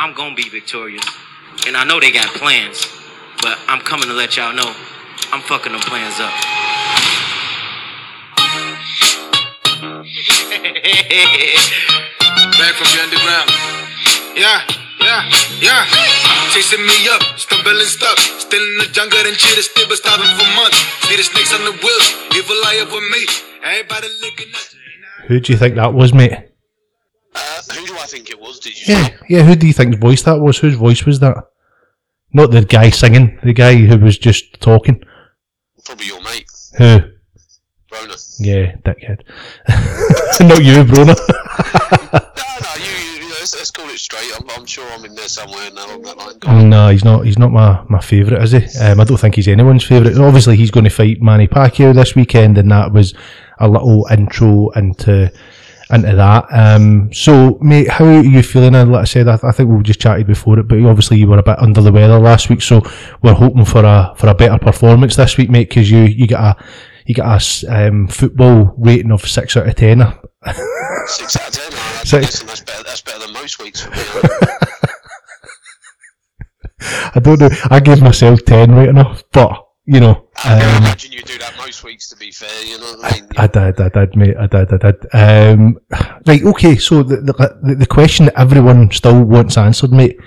I'm gonna be victorious. And I know they got plans, but I'm coming to let y'all know I'm fucking them plans up. Back from the underground. Yeah, yeah, yeah. Chasing me up, stumbling stuck. Still in the jungle and cheetah still been starving for months. See the snakes on the wheel, evil eye over me. Everybody looking at you. Who do you think that was, mate? Who do I think it was? Did you Yeah, yeah. Who do you think's voice that was? Whose voice was that? Not the guy singing, the guy who was just talking. Probably your mate, Who? Broner. Yeah, dickhead. Not you, Bruno. No, no, you, you, you let's, let's call it straight. I'm, I'm sure I'm in there somewhere now along that line. Go no, he's not. He's not my, my favourite, is he? Um, I don't think he's anyone's favourite. Obviously, he's going to fight Manny Pacquiao this weekend, and that was a little intro into into that. Um, so, mate, how are you feeling? And like I said, I, I think we just chatted before it, but obviously you were a bit under the weather last week, so we're hoping for a for a better performance this week, mate, because you you get a you get a um, football rating of six out of ten. Six out of ten. That's, Six. that's better. That's better than most weeks for me. I don't know. I gave myself ten right enough, but you know. I can Um, imagine you do that most weeks. To be fair, you know what I mean. I did, I did, mate. I did, I did. Um, right, okay. So the, the the question that everyone still wants answered, mate.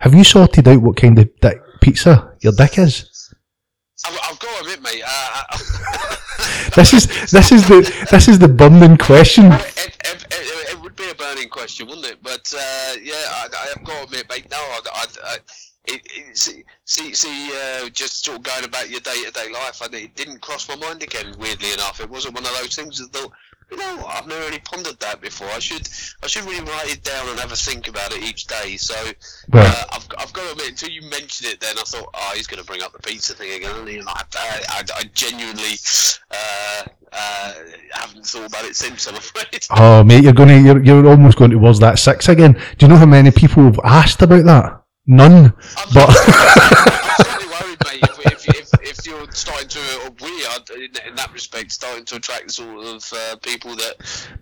Have you sorted out what kind of dick pizza your dick is? I've, I've got to admit, mate. Uh, I- This is this is the this is the burning question. it, it, it, it would be a burning question, wouldn't it? But uh, yeah, I, I have got to admit, mate. No, I, I, I see, see, uh, just sort of going about your day to day life, and it didn't cross my mind again. Weirdly enough, it wasn't one of those things that thought, you know, I've never really pondered that before. I should, I should really write it down and have a think about it each day. So Well- uh, I've, I've got to admit, until you mentioned it, then I thought, oh, he's going to bring up the pizza thing again. And I, I, I, I genuinely uh, uh, haven't thought about it since. I'm afraid. Oh, mate, you're going to you're, you're almost going towards that six again. Do you know how many people have asked about that? None. I'm, But I'm certainly worried, mate. If, if, if, if you're starting to, or we are in, in that respect, starting to attract the sort of uh, people that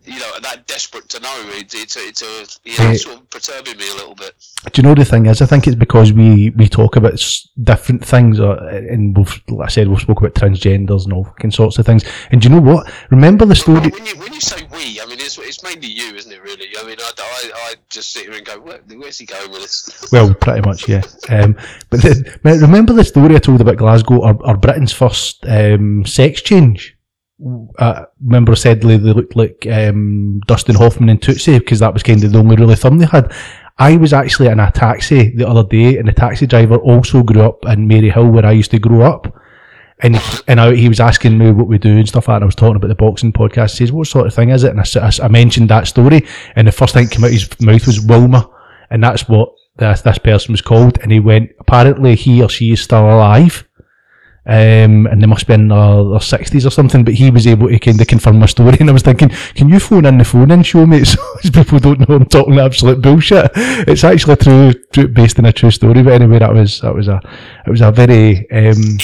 you know are that desperate to know, it, it's a, it's a you know, Hey. sort of perturbing me a little bit. do you know the thing is? I think it's because we we talk about different things, uh, and we've like I said we've spoke about transgenders and all fucking sorts of things. And do you know what? Remember the story? When you when you say we, I mean it's, it's mainly you, isn't it? Really? I mean, I, I, I just sit here and go, Where, where's he going with this? Well, pretty much, yeah. Um, but remember the story I told about Glasgow or, or First um, sex change? Uh, remember I said they looked like um, Dustin Hoffman and Tootsie because that was kind of the only really thumb they had. I was actually in a taxi the other day, and the taxi driver also grew up in Maryhill, where I used to grow up. And he, and I, he was asking me what we do and stuff like that. And I was talking about the boxing podcast. He says, "What sort of thing is it?" And I mentioned that story, and the first thing that came out of his mouth was Wilma, and that's what this, this person was called. And he went, apparently he or she is still alive, um, and they must be in their, their sixties or something. But he was able to kind of confirm my story, and I was thinking, can you phone in the phone in show me so people don't know I'm talking absolute bullshit? It's actually true, true based on a true story. But anyway, that was that was a it was a very um,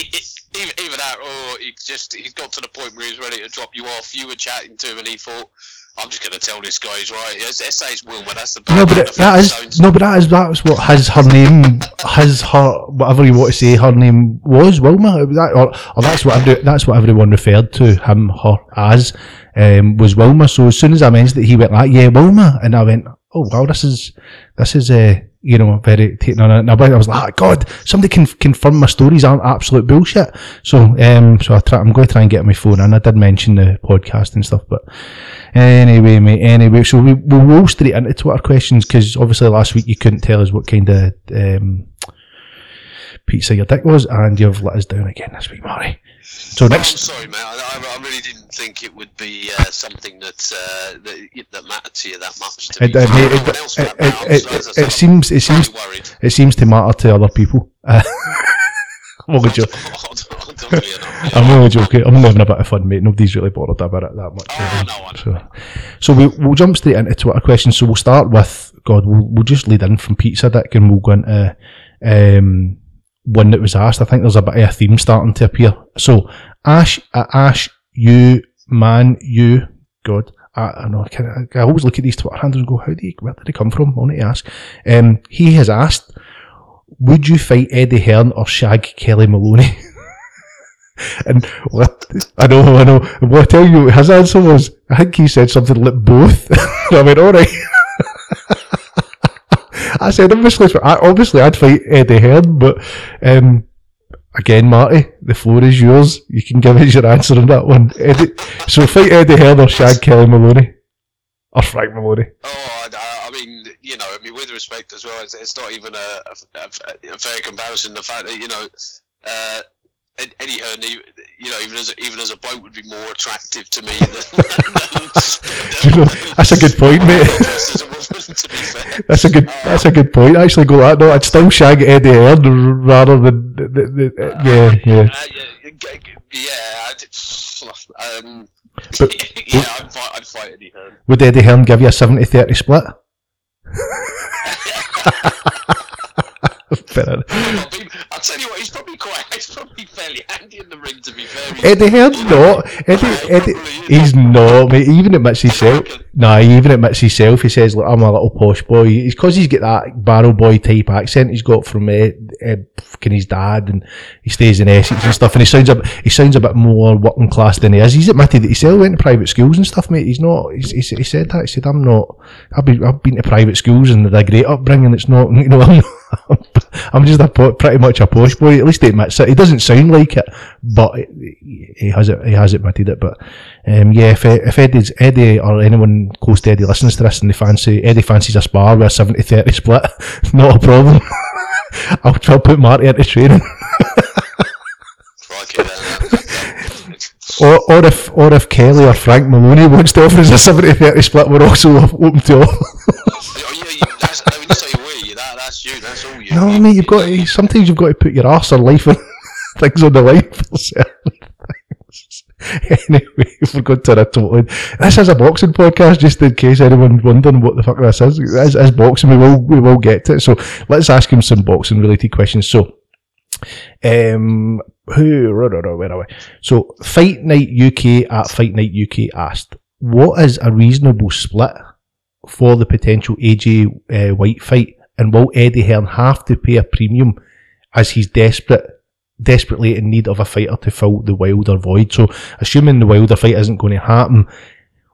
Either, that, or he just he got to the point where he was ready to drop you off. You were chatting to him, and he thought, "I'm just going to tell this guy he's right." Let's, let's say it's Wilma. That's the No, but it, that Flintstones. no, but that is that's what his her name, his her whatever you want to say, her name was Wilma. That, or, or that's what every, that's what everyone referred to him her as um, was Wilma. So as soon as I mentioned it, he went like, "Yeah, Wilma," and I went, "Oh wow, this is this is uh, you know very taking on it." And I was like, oh, "God, somebody can confirm my stories aren't absolute bullshit." So um, so I try, I'm going to try and get my phone, and I did mention the podcast and stuff, but. Anyway, mate. Anyway, so we we'll roll straight into Twitter questions because obviously last week you couldn't tell us what kind of um, pizza your dick was, and you've let us down again this week, Marty. So next. I'm sorry, mate. I, I, I really didn't think it would be uh, something that, uh, that that mattered to you that much. To it, be it, it, it, else for that it, it, So, as I it, seems it seems worried. it seems to matter to other people. I'm only jo- Don't really enough, I'm only joking. I'm having a bit of fun, mate. Nobody's really bothered about it that much. Oh, no, So, so we, we'll jump straight into Twitter questions. So we'll start with God. We'll, we'll just lead in from Pizza Dick, and we'll go into um, one that was asked. I think there's a bit of a theme starting to appear. So Ash, uh, Ash, you man, you God, I, I know I, can, I always look at these Twitter handles and go, how do you, where did they come from? I want to ask. Um, he has asked, would you fight Eddie Hearn or shag Kelly Maloney? and what, I know, I know. What I tell you, his answer was, I think he said something like both. I went, alright. I said, obviously, I, obviously I'd fight Eddie Hearn, but, um, again, Marty, the floor is yours. You can give us your answer on that one. Eddie, so fight Eddie Hearn or shag Kelly Maloney? Or Frank Maloney? Oh, I, I mean, you know, I mean, with respect as well, it's, it's not even a, a, a, fair comparison. The fact that you know, uh, Eddie Hearn, you know, even as a, even as a bloke, would be more attractive to me. Than, Do you know, that's a good point, mate. woman, to be fair. That's a good. That's a good point. I actually go that. No, I'd still shag Eddie Hearn rather than the, the, the, uh, yeah, yeah. Uh, yeah, yeah, um, But- yeah, I'd fight, I'd fight Eddie Hearn. Would Eddie Hearn give you a 70-30 split? Fair enough. Tell you what, he's probably quite, he's probably fairly handy in the ring, to be fair. Eddie Hearn's not. Eddie, Eddie, he's not, mate. He even admits himself. Nah, he even admits himself. He says, "Look, I'm a little posh boy." It's because he's got that barrel boy type accent he's got from uh, uh, fucking his dad, and he stays in Essex and stuff. And he sounds a bit, he sounds a bit more working class than he is. He's admitted that he still went to private schools and stuff, mate. He's not. He's, he's, he said that. He said, "I'm not. I've been I've been to private schools and they're a great upbringing. It's not. You know, I'm not." I'm just a po- pretty much a posh boy. At least he admits it. He doesn't sound like it, but he has it. He has admitted it. But um, yeah, if if Eddie's, Eddie or anyone close to Eddie listens to this and they fancy Eddie fancies a spar with a 70-30 split, not a problem. I'll, I'll put Marty into training. Or, or if or if Kelly or Frank Maloney wants to offer us a 70-30 split, we're also open to all. That's, you that's all you. No, I mean you've got to, sometimes you've got to put your arse or life and things on the line for certain things. Anyway, we're going to a totally. This is a boxing podcast, just in case anyone's wondering what the fuck this is. This is boxing. We will we will get to it. So let's ask him some boxing related questions. So, um, who? Where are we? So, Fight Night UK at Fight Night UK asked, "What is a reasonable split for the potential AJ uh, Whyte fight, and will Eddie Hearn have to pay a premium as he's desperate, desperately in need of a fighter to fill the Wilder void? So, assuming the Wilder fight isn't going to happen,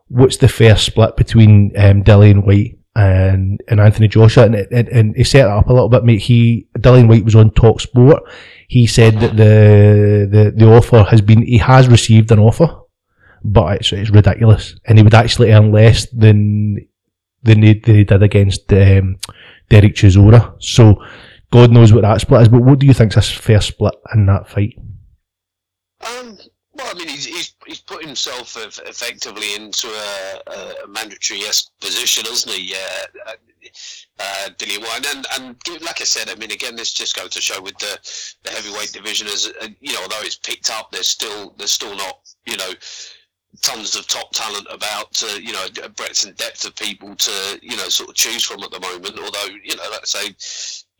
what's the fair split between um, Dillian Whyte and and Anthony Joshua? And, and, and he set it up a little bit, mate. He Dillian Whyte was on Talk Sport. He said that the the the offer has been he has received an offer. But it's, it's ridiculous, and he would actually earn less than than they, they did against um, Derek Chisora. So God knows what that split is. But what do you think's a fair split in that fight? Um, well, I mean, he's, he's, he's put himself effectively into a, a mandatory yes position, hasn't he? Uh, uh, Dillian And, and like I said, I mean, again, this just goes to show with the, the heavyweight division, as uh, you know, although it's picked up, there's still there's still not, you know, tons of top talent about, uh, you know, a breadth and depth of people to, you know, sort of choose from at the moment. Although, you know, let's say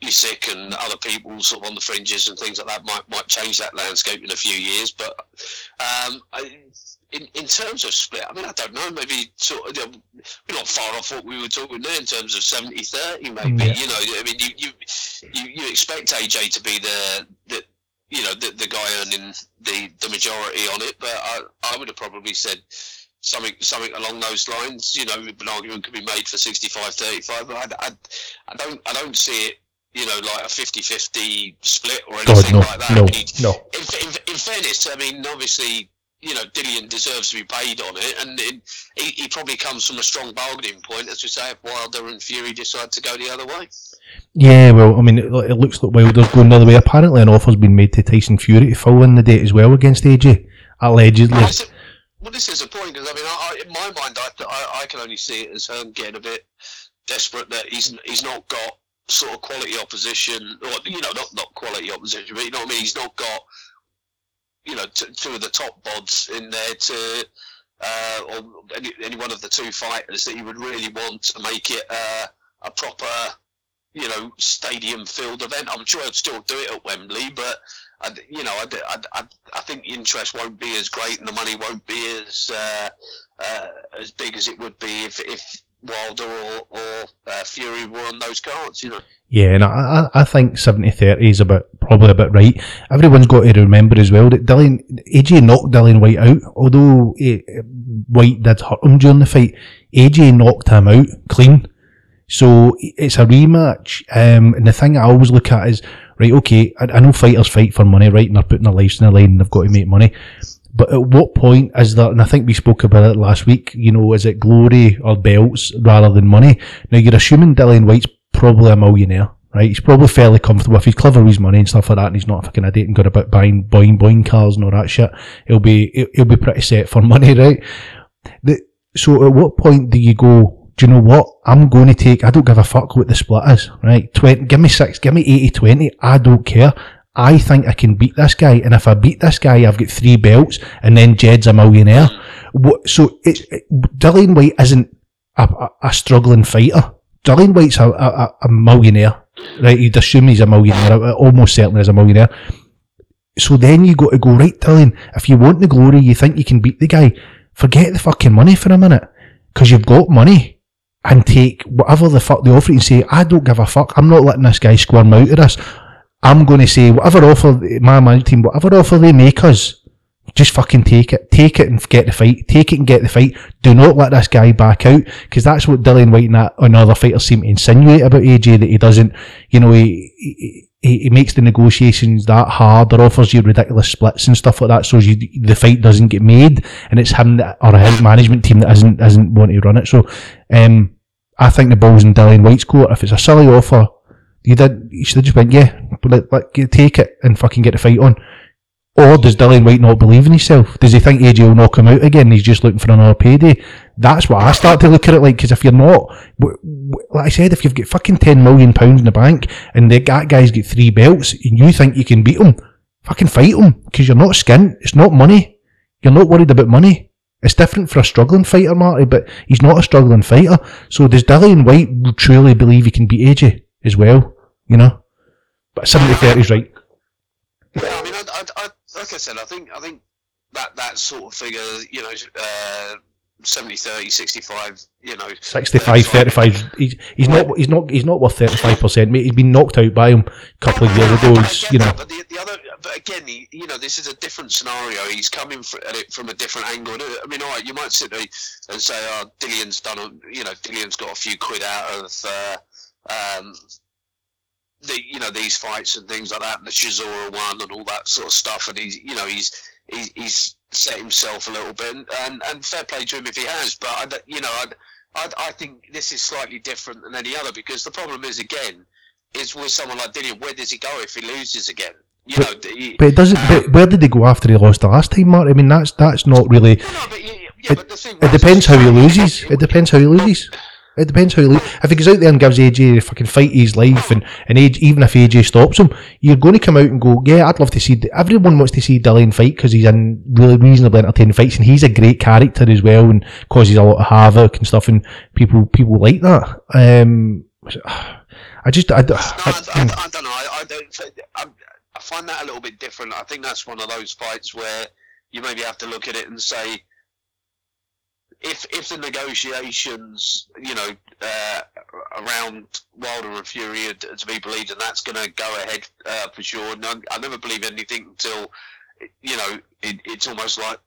Usyk and other people sort of on the fringes and things like that might might change that landscape in a few years. But um, I, in in terms of split, I mean, I don't know. Maybe sort of, you know, we're not far off what we were talking there in terms of 70-30 Maybe Yeah. you know, I mean, you you you, you expect AJ to be the the you know the, the guy earning the the majority on it, but I I would have probably said. Something, something along those lines. You know, an argument could be made for 65-35, but I, I, I don't, I don't see it you know, like a 50-50 split or God, anything no, like that. no, I mean, no. in, in, in fairness, I mean, obviously, you know, Dillian deserves to be paid on it, and it, he, he probably comes from a strong bargaining point, as we say, if Wilder and Fury decide to go the other way. Yeah, well, I mean, it, it looks like Wilder's going the other way. Apparently, an offer's been made to Tyson Fury to fill in the date as well against AJ, allegedly. Well, this, well, this is a point because I mean, I, I, in my mind, I, I, I can only see it as Hearn getting a bit desperate that he's he's not got sort of quality opposition, or you know, not not quality opposition, but you know what I mean. He's not got you know t- two of the top bods in there to. Uh, or any, any one of the two fighters that you would really want to make it uh, a proper, you know, stadium filled event. I'm sure he'd still do it at Wembley, but I, you know, I, I, I, I think the interest won't be as great and the money won't be as uh, uh, as big as it would be if if Wilder or, or uh, Fury were on those cards. You know. Yeah, and I, I think 70-30 is about probably a bit right. Everyone's got to remember as well that Dillian AJ knocked Dillian Whyte out. Although eh, Whyte did hurt him during the fight, AJ knocked him out clean. So it's a rematch. Um, and the thing I always look at is right. Okay, I, I know fighters fight for money, right? And they're putting their lives on the line, and they've got to make money. But at what point is that? And I think we spoke about it last week. You know, is it glory or belts rather than money? Now you're assuming Dillian Whyte's probably a millionaire, right? He's probably fairly comfortable if he's clever with his money and stuff like that, and he's not a fucking idiot and got about buying boing boing cars and all that shit. He'll be he'll, he'll be pretty set for money, right? The, so at what point do you go? Do you know what? I'm going to take. I don't give a fuck what the split is, right? 20, give me six, give me 80 20. I don't care. I think I can beat this guy, and if I beat this guy, I've got three belts, and then Jed's a millionaire. So it, Dillian Whyte isn't a, a, a struggling fighter. Dillian Whyte's a, a, a millionaire, right? You'd assume he's a millionaire, uh, almost certainly is a millionaire. So then you got to go, right, Dillian, if you want the glory, you think you can beat the guy, forget the fucking money for a minute, because you've got money. And take whatever the fuck they offer and say, I don't give a fuck, I'm not letting this guy squirm out of this. I'm going to say, whatever offer my management team, whatever offer they make us, just fucking take it. Take it and get the fight. Take it and get the fight. Do not let this guy back out because that's what Dillian Whyte and, other fighters seem to insinuate about AJ that he doesn't, you know, he, he, he makes the negotiations that hard or offers you ridiculous splits and stuff like that so you, the fight doesn't get made and it's him that, or his management team that isn't, isn't wanting to run it. So, um, I think the ball's in Dillian Whyte's court. If it's a silly offer, you did. You should have just went, yeah, let, let, take it and fucking get the fight on. Or does Dillian Whyte not believe in himself? Does he think AJ will knock him out again? He's just looking for another payday. That's what I start to look at it like. Because if you're not, like I said, if you've got fucking ten million pounds in the bank and that guy's got three belts and you think you can beat him, fucking fight him. Because you're not skint. It's not money. You're not worried about money. It's different for a struggling fighter, Marty, but he's not a struggling fighter. So does Dillian Whyte truly believe he can beat AJ as well? You know? But 70 30 is right. Yeah, I mean, I, I, I, like I said, I think I think that that sort of figure, you know, uh, 70 30 65 you know. 65 35 he's, he's not he's not he's not worth 35% mate. He's been knocked out by him a couple of years ago. he's, you know. but the, the other but again he, you know this is a different scenario. He's coming at it from a different angle. I mean all right you might sit there and say oh dillian's done a, you know dillian's got a few quid out of uh, um, the you know these fights and things like that and the Chisora one and all that sort of stuff and he's you know he's he's, he's set himself a little bit, and, and, and fair play to him if he has. But I, you know, I, I, I think this is slightly different than any other because the problem is again is with someone like Dillian, where does he go if he loses again? You but, know, he, but it doesn't. um, but where did he go after he lost the last time, Mark? I mean, that's that's not really. no, no, but, yeah, It, but the thing it depends how he loses. It depends how he loses. It depends how he loses. If he goes out there and gives AJ a fucking fight his life, and, and AJ, even if AJ stops him, you're going to come out and go, yeah, I'd love to see. Everyone wants to see Dillian fight because he's in really reasonably entertaining fights, and he's a great character as well, and causes a lot of havoc and stuff, and people people like that. Um, I just, I, I, I, I, I don't know. I, don't. I find that a little bit different. I think that's one of those fights where you maybe have to look at it and say, if if the negotiations, you know, uh, around Wilder and Fury are to be believed, and that's going to go ahead uh, for sure. And I, I never believe anything until, you know, it, it's almost like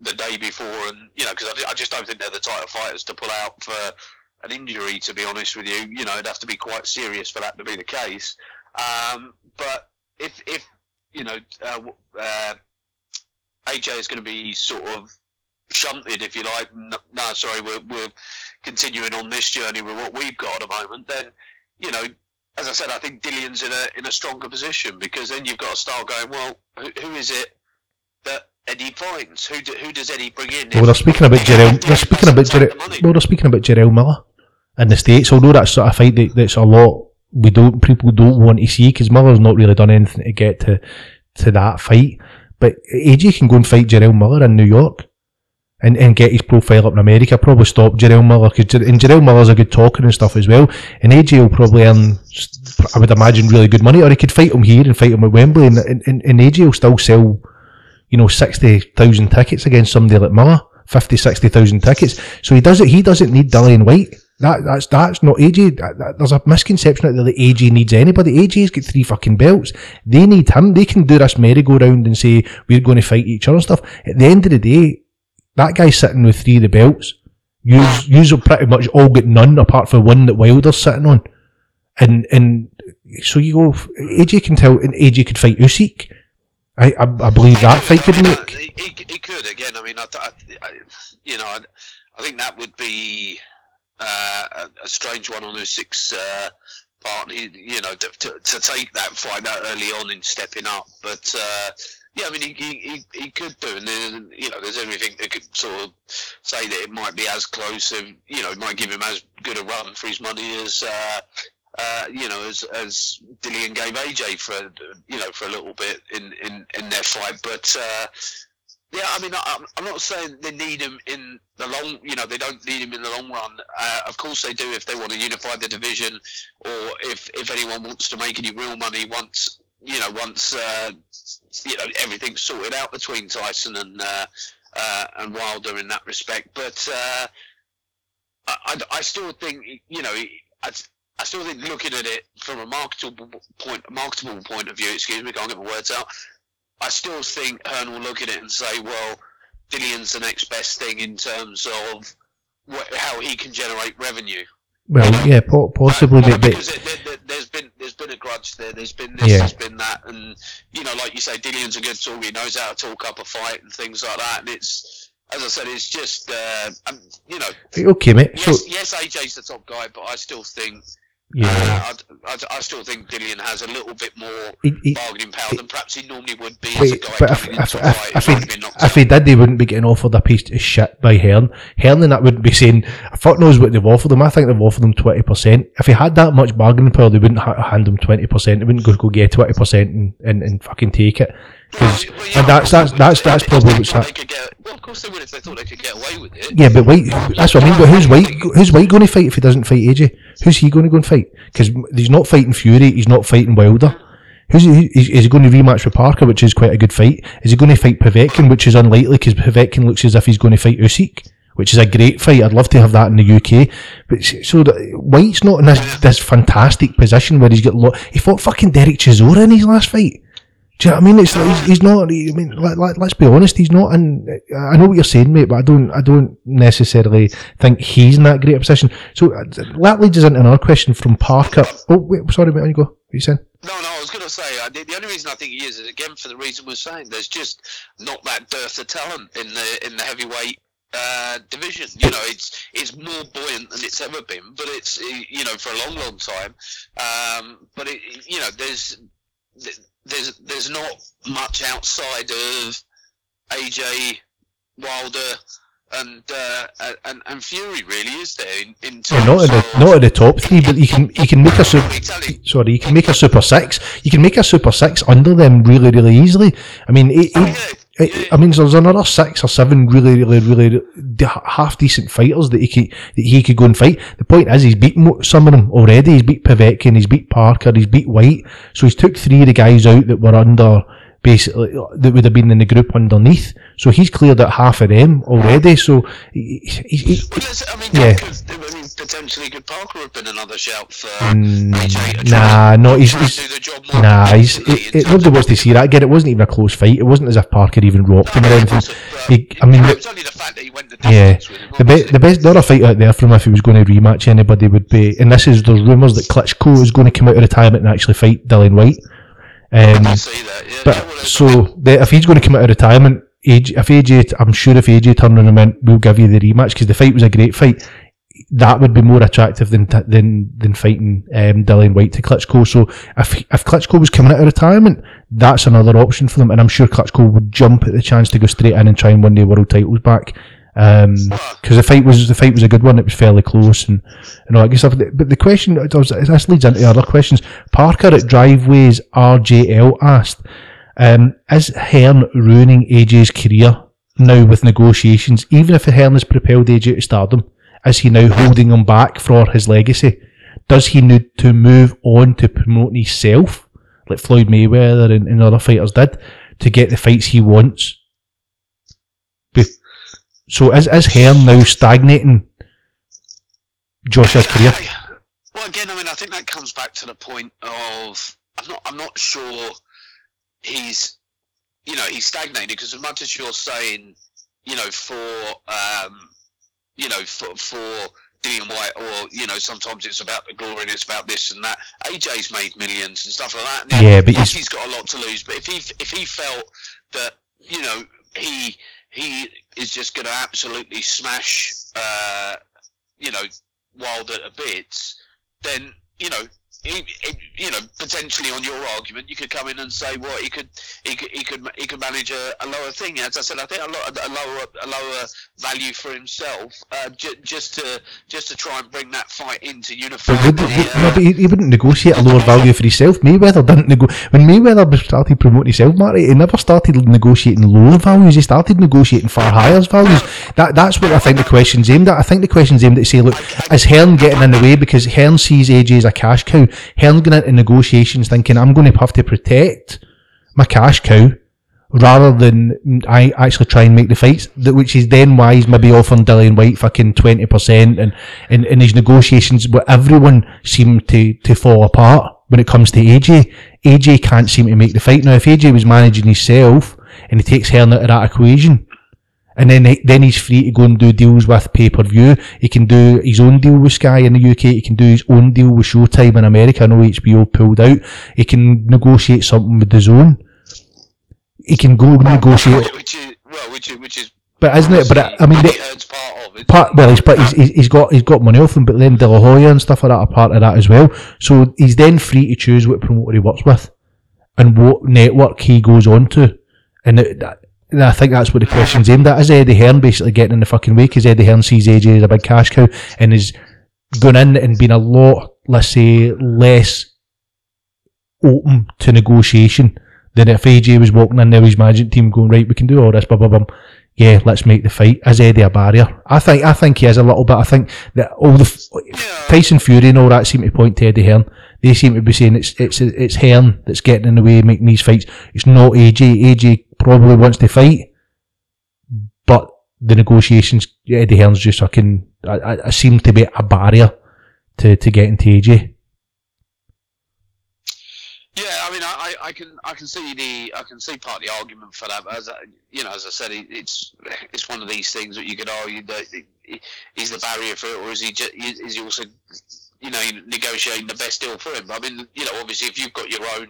the day before, and you know, because I, I just don't think they're the type of fighters to pull out for an injury. To be honest with you, you know, it'd have to be quite serious for that to be the case. Um, but if if you know, uh, uh, AJ is going to be sort of shunted, if you like. No, no sorry, we're we're continuing on this journey with what we've got at the moment. Then, you know, as I said, I think Dillian's in a in a stronger position because then you've got to start going. Well, who, who is it that Eddie finds? Who do, who does Eddie bring in? Well, they're speaking about Jarrell. They're speaking about the Well, they're speaking about Jarrell Miller in the states. Although that's sort of fight that, that's a lot we don't people don't want to see because Miller's not really done anything to get to to that fight. But AJ can go and fight Jarrell Miller in New York. And, and get his profile up in America. Probably stop Jarrell Miller because and Jarrell Miller's a good talker and stuff as well. And AJ will probably earn, I would imagine, really good money. Or he could fight him here and fight him at Wembley, and and, and, AJ will still sell, you know, sixty thousand tickets against somebody like Miller. 50, 60,000 tickets. So he does it. He doesn't need Dillian Whyte. That that's that's not AJ. That, that- there's a misconception out there that AJ needs anybody. AJ's got three fucking belts. They need him. They can do this merry-go-round and say we're going to fight each other and stuff. At the end of the day, that guy's sitting with three of the belts. You you pretty much all get none apart from one that Wilder's sitting on. And and so you go. AJ can tell, and AJ could fight Usyk. I I, I believe that fight could make. He, he, he could again. I mean, I, I, you know, I, I think that would be uh, a, a strange one on Usyk's uh, part. He, you know, to, to, to take that fight that early on in stepping up, but. Uh, yeah, I mean, he, he, he, he could do, and then, you know, there's everything that could sort of say that it might be as close, and you know, might give him as good a run for his money as, uh, uh, you know, as as Dillian gave AJ for, you know, for a little bit in in, in their fight. But uh, yeah, I mean, I, I'm not saying they need him in the long, you know, they don't need him in the long run. Uh, of course, they do if they want to unify the division, or if if anyone wants to make any real money once, you know, once uh, you know everything's sorted out between Tyson and uh, uh, and Wilder in that respect. But uh, I, I, I still think, you know, I, I still think looking at it from a marketable point, marketable point of view. Excuse me, can't get my words out. I still think Hearn will look at it and say, well, Dillian's the next best thing in terms of what, how he can generate revenue. Well, yeah, po- possibly, Uh, because it, there, there, there's been there's been a grudge there. There's been this, Yeah. there's been that, and you know, like you say, Dillian's a good talker. He knows how to talk up a fight and things like that. And it's, as I said, it's just, uh, um, you know, okay, mate. So yes, yes, AJ's the top guy, but I still think, yeah, uh, I, I, I still think Dillian has a little bit more he, he, bargaining power than perhaps he normally would be as a Wait, guy but if, if, if, if, he, hasn't been knocked if he did, they wouldn't be getting offered a piece of shit by Hearn. Hearn and that wouldn't be saying, fuck knows what they've offered him. I think they've offered him 20%. If he had that much bargaining power, they wouldn't ha- hand him 20%. They wouldn't go, go get 20% and, and, and fucking take it. 'Cause- Well, yeah, and that's, that's, that's, that's probably what's that. get- Well, of course they would if they thought they could get away with it. Yeah, but Whyte, that's what I mean. But who's Whyte? Who's Whyte going to fight if he doesn't fight AJ? Who's he going to go and fight? Because he's not fighting Fury. He's not fighting Wilder. Who's he, is, is he going to rematch with Parker, which is quite a good fight? Is he going to fight Povetkin, which is unlikely because Povetkin looks as if he's going to fight Usyk, which is a great fight. I'd love to have that in the UK. But so that Whyte's not in this, this fantastic position where he's got lo- he fought fucking Derek Chisora in his last fight. Do you know what I mean? It's he's, he's not. I mean, let, let, let's be honest. He's not in. I know what you're saying, mate, but I don't. I don't necessarily think he's in that great position. So uh, that leads us into another question from Parker. Oh, wait, sorry, mate. On you go. What are you saying? No, no, I was going to say the, only reason I think he is is again for the reason we're saying there's just not that dearth of talent in the in the heavyweight uh, division. You know, it's it's more buoyant than it's ever been, but it's you know for a long, long time. Um, but it, you know, there's there's there's not much outside of AJ Wilder and uh, and and Fury really is there in, in terms Yeah, not at the of not at the top three, but you can you can make a super. Sorry, you can make a super six. You can make a super six under them really, really easily. I mean, eight, Oh, eight, I- mean, there's another six or seven really, really, really half decent fighters that he could that he could go and fight. The point is, he's beaten some of them already. He's beat Povetkin, he's beat Parker, he's beat Whyte. So he's took three of the guys out that were under basically uh, that would have been in the group underneath. So he's cleared out half of them already. So he, he, he, Well, I mean, Yeah. Could, I mean, potentially could Parker have been another shout for Mm, AJ? nah, no, he's- he's- do the job more Nah, he's, it, it, nobody wants to see that. Again, it wasn't even a close fight. It wasn't as if Parker even rocked him or anything. He, I mean, it was only the fact that he went the yeah, distance him. the, be, the best, the other fight out there from if he was going to rematch anybody would be, and this is there's rumours that Klitschko is going to come out of retirement and actually fight Dillian Whyte. Um, that. Yeah, but yeah, well, so the, if he's going to come out of retirement, AJ, if AJ, I'm sure if AJ turned around and went, we'll give you the rematch because the fight was a great fight. That would be more attractive than than than fighting um, Dillian Whyte to Klitschko. So if if Klitschko was coming out of retirement, that's another option for them, and I'm sure Klitschko would jump at the chance to go straight in and try and win the world titles back. Because the fight was the fight was a good one. It was fairly close and, and all that good stuff. But the question does this leads into other questions. Parker at Driveways RJL asked, um, "Is Hearn ruining AJ's career now with negotiations, even if Hearn has propelled AJ to stardom, is he now holding him back for his legacy? Does he need to move on to promote himself, like Floyd Mayweather and, and other fighters did, to get the fights he wants? So is, is Hearn now stagnating Joshua's career? Well, again, I mean, I think that comes back to the point of I'm not I'm not sure he's you know he's stagnated because as much as you're saying you know for um, you know for for Dillian Whyte or you know sometimes it's about the glory and it's about this and that. AJ's made millions and stuff like that. Now, Yeah, but yes, he's- he's got a lot to lose. But if he if he felt that you know he he is just going to absolutely smash uh, you know Wilder a bit, then you know. He, he, you know, potentially on your argument, you could come in and say, "Well, he could, he could, he could, he could manage a, a lower thing." As I said, I think a, lo- a lower, a lower value for himself, uh, j- just to, just to try and bring that fight into unify. But, would, the, would, uh, no, but he, he wouldn't negotiate a lower value for himself. Mayweather didn't nego- when Mayweather started promoting himself, Marty. He never started negotiating lower values. He started negotiating far higher values. That that's what I think the question's aimed at. I think the question's aimed at say, look, is Hearn getting in the way because Hearn sees AJ as a cash cow? Hearn going into negotiations thinking I'm going to have to protect my cash cow rather than I actually try and make the fights, which is then why he's maybe offering Dillian Whyte fucking 20% and in, in his negotiations where everyone seemed to, to fall apart when it comes to AJ. AJ can't seem to make the fight. Now, if AJ was managing himself and he takes Hearn out of that equation, and then he, then he's free to go and do deals with pay per view. He can do his own deal with Sky in the UK. He can do his own deal with Showtime in America. I know HBO pulled out. He can negotiate something with DAZN. He can go negotiate, which is well, which is which is. but isn't it? But I, I mean, part of it. part well, he's, but he's, he's, got he's got money off them. But then De La Hoya and stuff like that are part of that as well. So he's then free to choose what promoter he works with and what network he goes on to. And it, that, I think that's what the question's aimed at. Is Eddie Hearn basically getting in the fucking way? Because Eddie Hearn sees AJ as a big cash cow and is going in and being a lot, let's say, less open to negotiation than if AJ was walking in there with his management team going, right, we can do all this, blah, blah, blah. Yeah, let's make the fight. Is Eddie a barrier? I think, I think he is a little bit. I think that all the, Tyson Fury and all that seem to point to Eddie Hearn. They seem to be saying it's, it's, it's Hearn that's getting in the way, of making these fights. It's not AJ. AJ probably wants to fight, but the negotiations, Eddie Hearn's just fucking, I, I, I seem to be a barrier to, to getting to AJ. Yeah, I mean, I, I can I can see the I can see part of the argument for that. But as I, you know, as I said, it's it's one of these things that you could argue that he's the barrier for it, or is he just, is he also you know negotiating the best deal for him? I mean, you know, obviously, if you've got your own.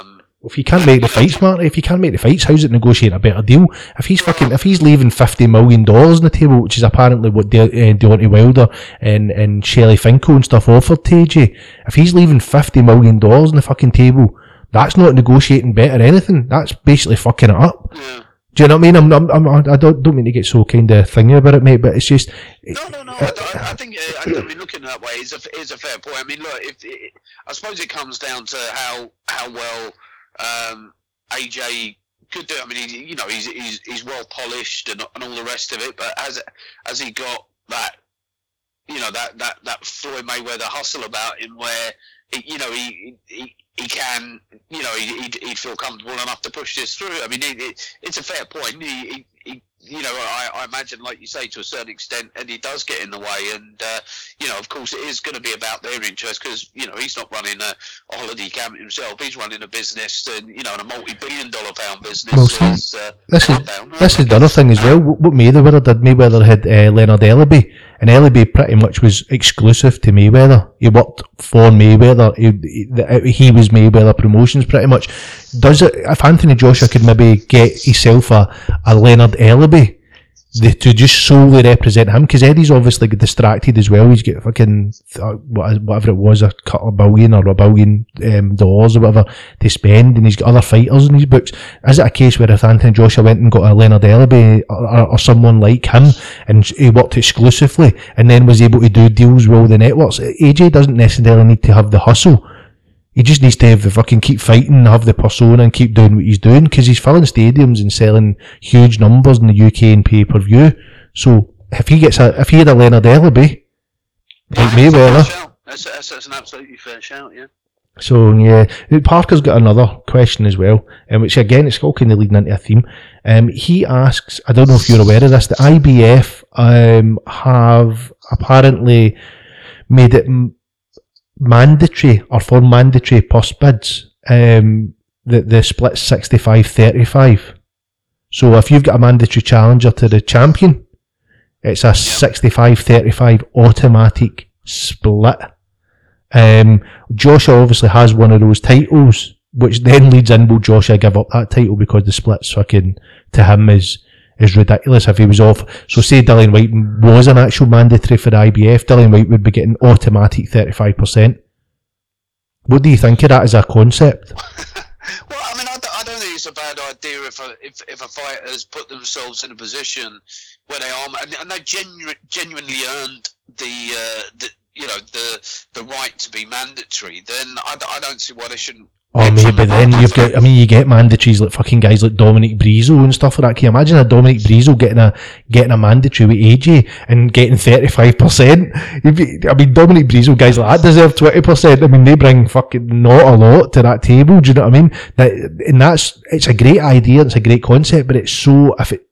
Um, If he can't make the fights, Marty, if he can't make the fights, how's it negotiating a better deal? If he's fucking, if he's leaving fifty million dollars on the table, which is apparently what De- uh, Deontay Wilder and and Shelly Finkel and stuff offered to AJ, if he's leaving fifty million dollars on the fucking table, that's not negotiating better anything. That's basically fucking it up. yeah. Do you know what I mean? I'm, I'm, I'm I don't don't mean to get so kind of thingy about it, mate, but it's just No, no, no. I, I- I think uh, I mean looking that way is a is a fair point. I mean, look, if it, I suppose it comes down to how how well um, AJ could do. I mean, he, you know, he's, he's he's well polished and, and all the rest of it. But has has he got that you know that that that Floyd Mayweather hustle about him where he, you know he he. He can, you know, he, he'd, he'd feel comfortable enough to push this through. I mean, it, it, it's a fair point. He, he, he you know, I, I imagine, like you say, to a certain extent, and he does get in the way, and uh, you know, of course, it is going to be about their interest because you know he's not running a, a holiday camp himself; he's running a business, and you know, and a multi-billion-dollar pound business. Well, so it's, uh, this is down. this is the other thing as well. What Mayweather did, Mayweather had uh, Leonard Ellerbe, and Ellerbe pretty much was exclusive to Mayweather. He worked for Mayweather. He, he, uh, he was Mayweather Promotions pretty much. Does it? If Anthony Joshua could maybe get himself a, a Leonard Ellerbe. The, to just solely represent him because Eddie's obviously distracted as well. He's got fucking uh, whatever it was, a couple billion or a billion um, dollars or whatever to spend, and he's got other fighters in his books. Is it a case where if Anthony Joshua went and got a Leonard Ellerbe or, or, or someone like him, and he worked exclusively, and then was able to do deals with all the networks? AJ doesn't necessarily need to have the hustle. He just needs to have the fucking keep fighting, have the persona, and keep doing what he's doing because he's filling stadiums and selling huge numbers in the UK and pay per view. So if he gets a, if he had a Leonard Ellerbe, like Mayweather, that's, that's an absolutely fair shout, yeah. so yeah, Parker's got another question as well, um, which again it's all kind of leading into a theme. Um, he asks, I don't know if you're aware of this, the IBF um, have apparently made it m- mandatory or for mandatory purse bids um, the the split 65-35. So if you've got a mandatory challenger to the champion, it's a 65-35 automatic split. Um, Joshua obviously has one of those titles, which then leads in will Joshua give up that title because the splits fucking to him is is ridiculous if he was off. So say Dillian Whyte was an actual mandatory for the IBF, Dillian Whyte would be getting automatic thirty five percent. What do you think of that as a concept? Well, I mean, I don't, I don't think it's a bad idea if a, if, if a fighter's put themselves in a position where they are, and, and they genu- genuinely earned the, uh, the, you know, the the right to be mandatory, then I don't see why they shouldn't. Oh, maybe but then you've got. I mean, you get mandatories like fucking guys like Dominic Breazeale and stuff like that. Can you imagine a Dominic Breazeale getting a getting a mandatory with AJ and getting thirty five percent? I mean, Dominic Breazeale guys like that deserve twenty percent. I mean, they bring fucking not a lot to that table. Do you know what I mean? That and that's it's a great idea. It's a great concept, but it's so if it.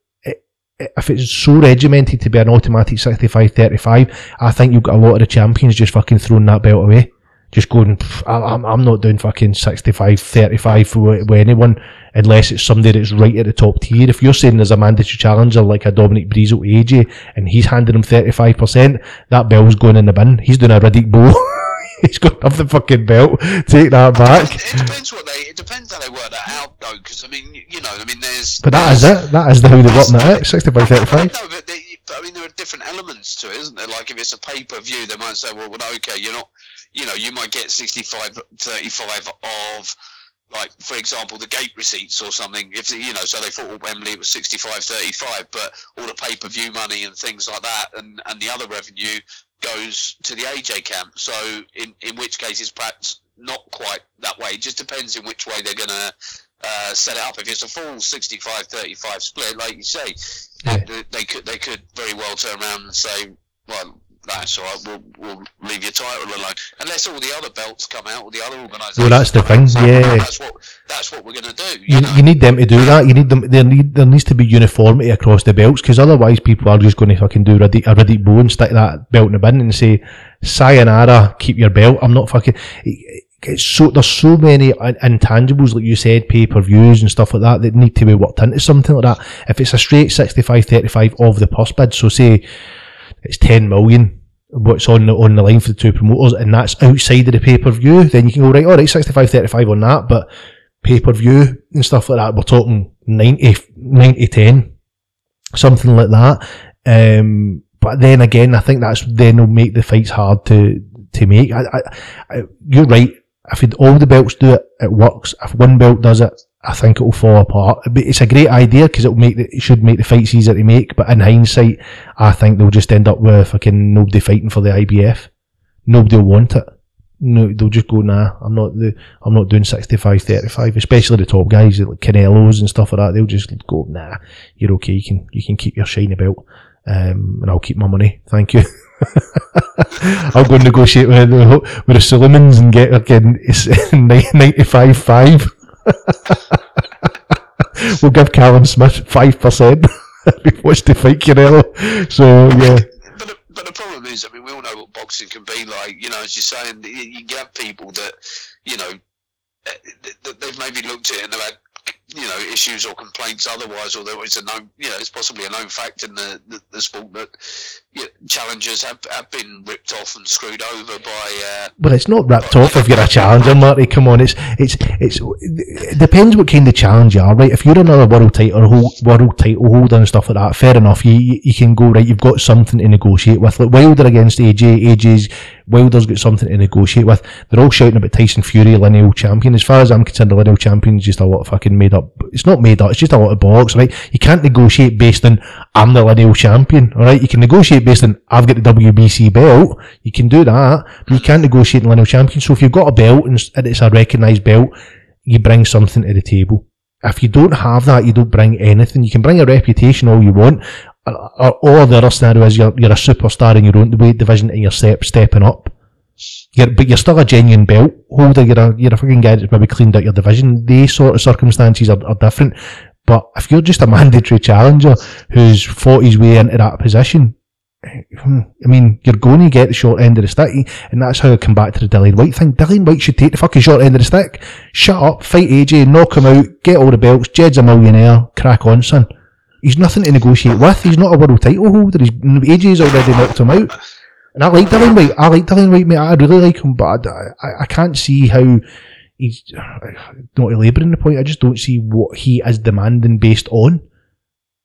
If it's so regimented to be an automatic 65-35, I think you've got a lot of the champions just fucking throwing that belt away just going, I'm, I'm not doing fucking 65, 35 for with anyone unless it's somebody that's right at the top tier. If you're saying there's a mandatory challenger like a Dominic Breazeale to AJ and he's handing him 35%, that belt's going in the bin. He's doing a Riddick Bowe. he's going to have the fucking belt. Take that back. It, depends what they. It depends how they work that out, though. Because I mean, you, know, I mean, there's. But that is it. That is the how they're working it out. 65, 35. No, but they, but I mean, there are different elements to it, isn't there? Like if it's a pay per view, they might say, well, well, okay, you're not, you know, you might get 65, 35 of, like, for example, the gate receipts or something. If you know, so they thought at Wembley it was 65, 35, but all the pay per view money and things like that, and and the other revenue goes to the AJ camp. So in in which case it's perhaps not quite that way. It just depends in which way they're gonna. Uh, set it up. If it's a full 65-35 split, like you say, Yeah. they, they could they could very well turn around and say, well, that's all right. We'll, we'll leave your title alone, unless all the other belts come out, or the other organisations. Well, that's the come out thing, yeah. That's what that's what we're going to do. You, You, know? you need them to do that. You need them. There need there needs to be uniformity across the belts because otherwise people are just going to fucking do Riddick, a Riddick Bowe and stick that belt in the bin and say, "Sayonara, keep your belt." I'm not fucking. It's so there's so many intangibles like you said, pay per views and stuff like that that need to be worked into something like that. If it's a straight 65-35 of the purse bid, so say it's ten million. What's on the on the line for the two promoters, and that's outside of the pay per view. Then you can go right, all right, 65-35 on that, but pay per view and stuff like that. We're talking 90, 90 10, something like that. Um, but then again, I think that's then will make the fights hard to to make. I, I, I, you're right. If all the belts do it, it works. If one belt does it, I think it will fall apart. It's a great idea because it will make the, it should make the fights easier to make. But in hindsight, I think they'll just end up with fucking nobody fighting for the IBF. Nobody will want it. No, they'll just go, nah, I'm not the, I'm not doing 65, 35, especially the top guys like Canelos and stuff like that. They'll just go, nah, you're okay. You can, you can keep your shiny belt. Um, and I'll keep my money. Thank you. I'll go negotiate with, the- with the Sulaimans and get again 95 5. we'll give Callum Smith 5% if he wants to fight Canelo. So, yeah. but the, problem is, I mean, we all know what boxing can be like. You know, as you're saying, you, get people that, you know, eh, th- th- they've maybe looked at it and they've had, you know, issues or complaints otherwise, although it's a known, you know, it's possibly a known fact in the, the, the sport that challengers have, have been ripped off and screwed over by. Uh, But it's not ripped off if you're a challenger, Marty. Come on, it's it's it's. It depends what kind of challenge you are, right? If you're another world title world title holder and stuff like that, fair enough. You you can go right. You've got something to negotiate with. Like Wilder against AJ. AJ's Wilder's got something to negotiate with. They're all shouting about Tyson Fury, lineal champion. As far as I'm concerned, the lineal champion is just a lot of fucking made up up. It's not made up. It's just a lot of bollocks, right? You can't negotiate based on I'm the lineal champion, all right? You can negotiate based on I've got the WBC belt. You can do that, but you can't negotiate in lineal champion. So if you've got a belt and it's- a recognised belt, you bring something to the table. If you don't have that, you don't bring anything. You can bring a reputation all you want. Or, or, or the other scenario is you're, you're a superstar in your own weight division and you're step, stepping up. You're, but you're still a genuine belt holder. You're a, you're a fucking guy that's maybe cleaned out your division. These sort of circumstances are, are different. But if you're just a mandatory challenger who's fought his way into that position, I mean, you're going to get the short end of the stick, and that's how I come back to the Dillian Whyte thing. Dillian Whyte should take the fucking short end of the stick. Shut up, fight AJ, knock him out, get all the belts. Jed's a millionaire, crack on, son. He's nothing to negotiate with. He's not a world title holder. He's, AJ's already knocked him out. And I like Dillian Whyte. I like Dillian Whyte, mate. I really like him, but I, I, I can't see how he's not labouring the point. I just don't see what he is demanding based on.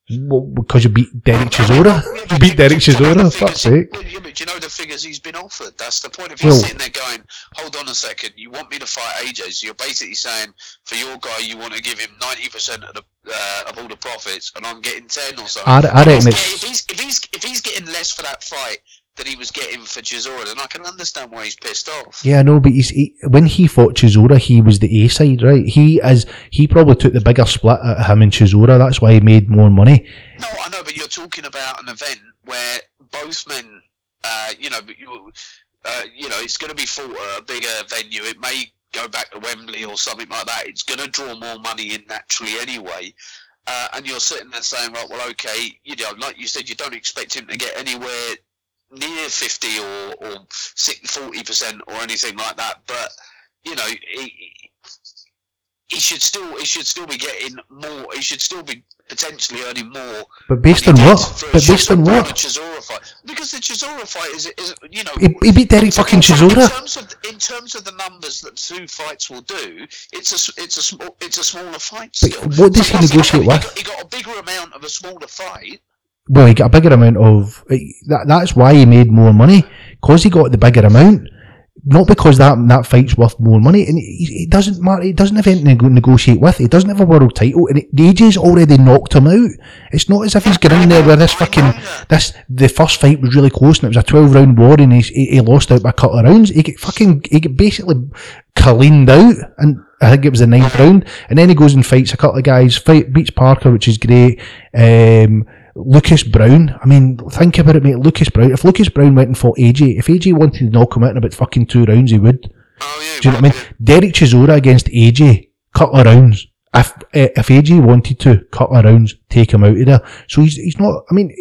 Well, because you beat Derek Chisora. You beat Derek Chisora, fuck's sake. Yeah, but do you know the figures he's been offered? That's the point. If he's Well- sitting there going, "Hold on a second, you want me to fight AJ?" So you're basically saying, for your guy, you want to give him ninety percent of the uh, of all the profits, and I'm getting ten or something. I, I reckon If he's if he's if he's getting less for that fight than he was getting for Chisora, and I can understand why he's pissed off. Yeah, no, but he's he, when he fought Chisora, he was the A side, right? He is he probably took the bigger split at him and Chisora. That's why he made more money. No, I know, but you're talking about an event where both men, uh, you know, you, uh, you know, it's going to be fought at a bigger venue. It may go back to Wembley or something like that. It's going to draw more money in naturally anyway. Uh, and you're sitting there saying, right, well, okay, you know, like you said, you don't expect him to get anywhere near 50 or, or 40% or anything like that. But, you know, he, he should still he should still be getting more. He should still be potentially earning more But based on what? did for a But based on what? Because the Chisora fight is, is you know. He, he beat Derek fucking in Chisora. terms of in terms of the numbers that two fights will do, it's a it's a small it's a smaller fight But what does he negotiate he with? got, he got a bigger amount of a smaller fight. Well, he got a bigger amount of. That, that's why he made more money because he got the bigger amount. Not because that that fight's worth more money, and he doesn't matter. He doesn't have anything to negotiate with. He doesn't have a world title, and it, AJ's already knocked him out. It's not as if he's getting in there with this fucking this. The first fight was really close, and it was a twelve round war, and he, he lost out by a couple of rounds. He get fucking he get basically cleaned out, and I think it was the ninth round, and then he goes and fights a couple of guys. Fight beats Parker, which is great. Um, Lucas Browne. I mean, think about it, mate. Lucas Browne. If Lucas Browne went and fought AJ, if AJ wanted to knock him out in about fucking two rounds, he would. Oh yeah, Do you know what I mean? Derek Chisora against AJ, couple of rounds. If eh, if AJ wanted to, couple of rounds, take him out of there. So he's he's not. I mean,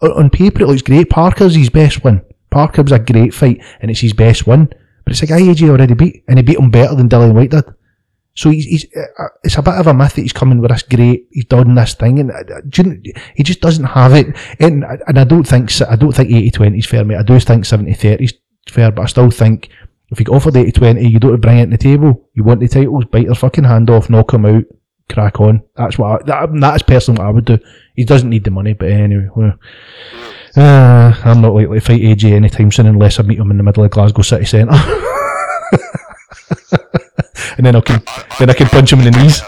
on paper it looks great. Parker's his best win. Parker was a great fight, and it's his best win. But it's a guy AJ already beat, and he beat him better than Dillian Whyte did. So he's, he's uh, it's a bit of a myth that he's coming with this great, he's done this thing, and uh, you he just doesn't have it. And and I don't think I don't think 80-20 is fair, mate. I do think 70-30 is fair, but I still think if you get offered 80-20, you don't bring it to the table. You want the titles, bite their fucking hand off, knock him out, crack on. That's what I, that, that is personally what I would do. He doesn't need the money, but anyway. Well, uh, I'm not likely to fight AJ anytime soon unless I meet him in the middle of Glasgow city centre. and then I can then I can punch him in the knees.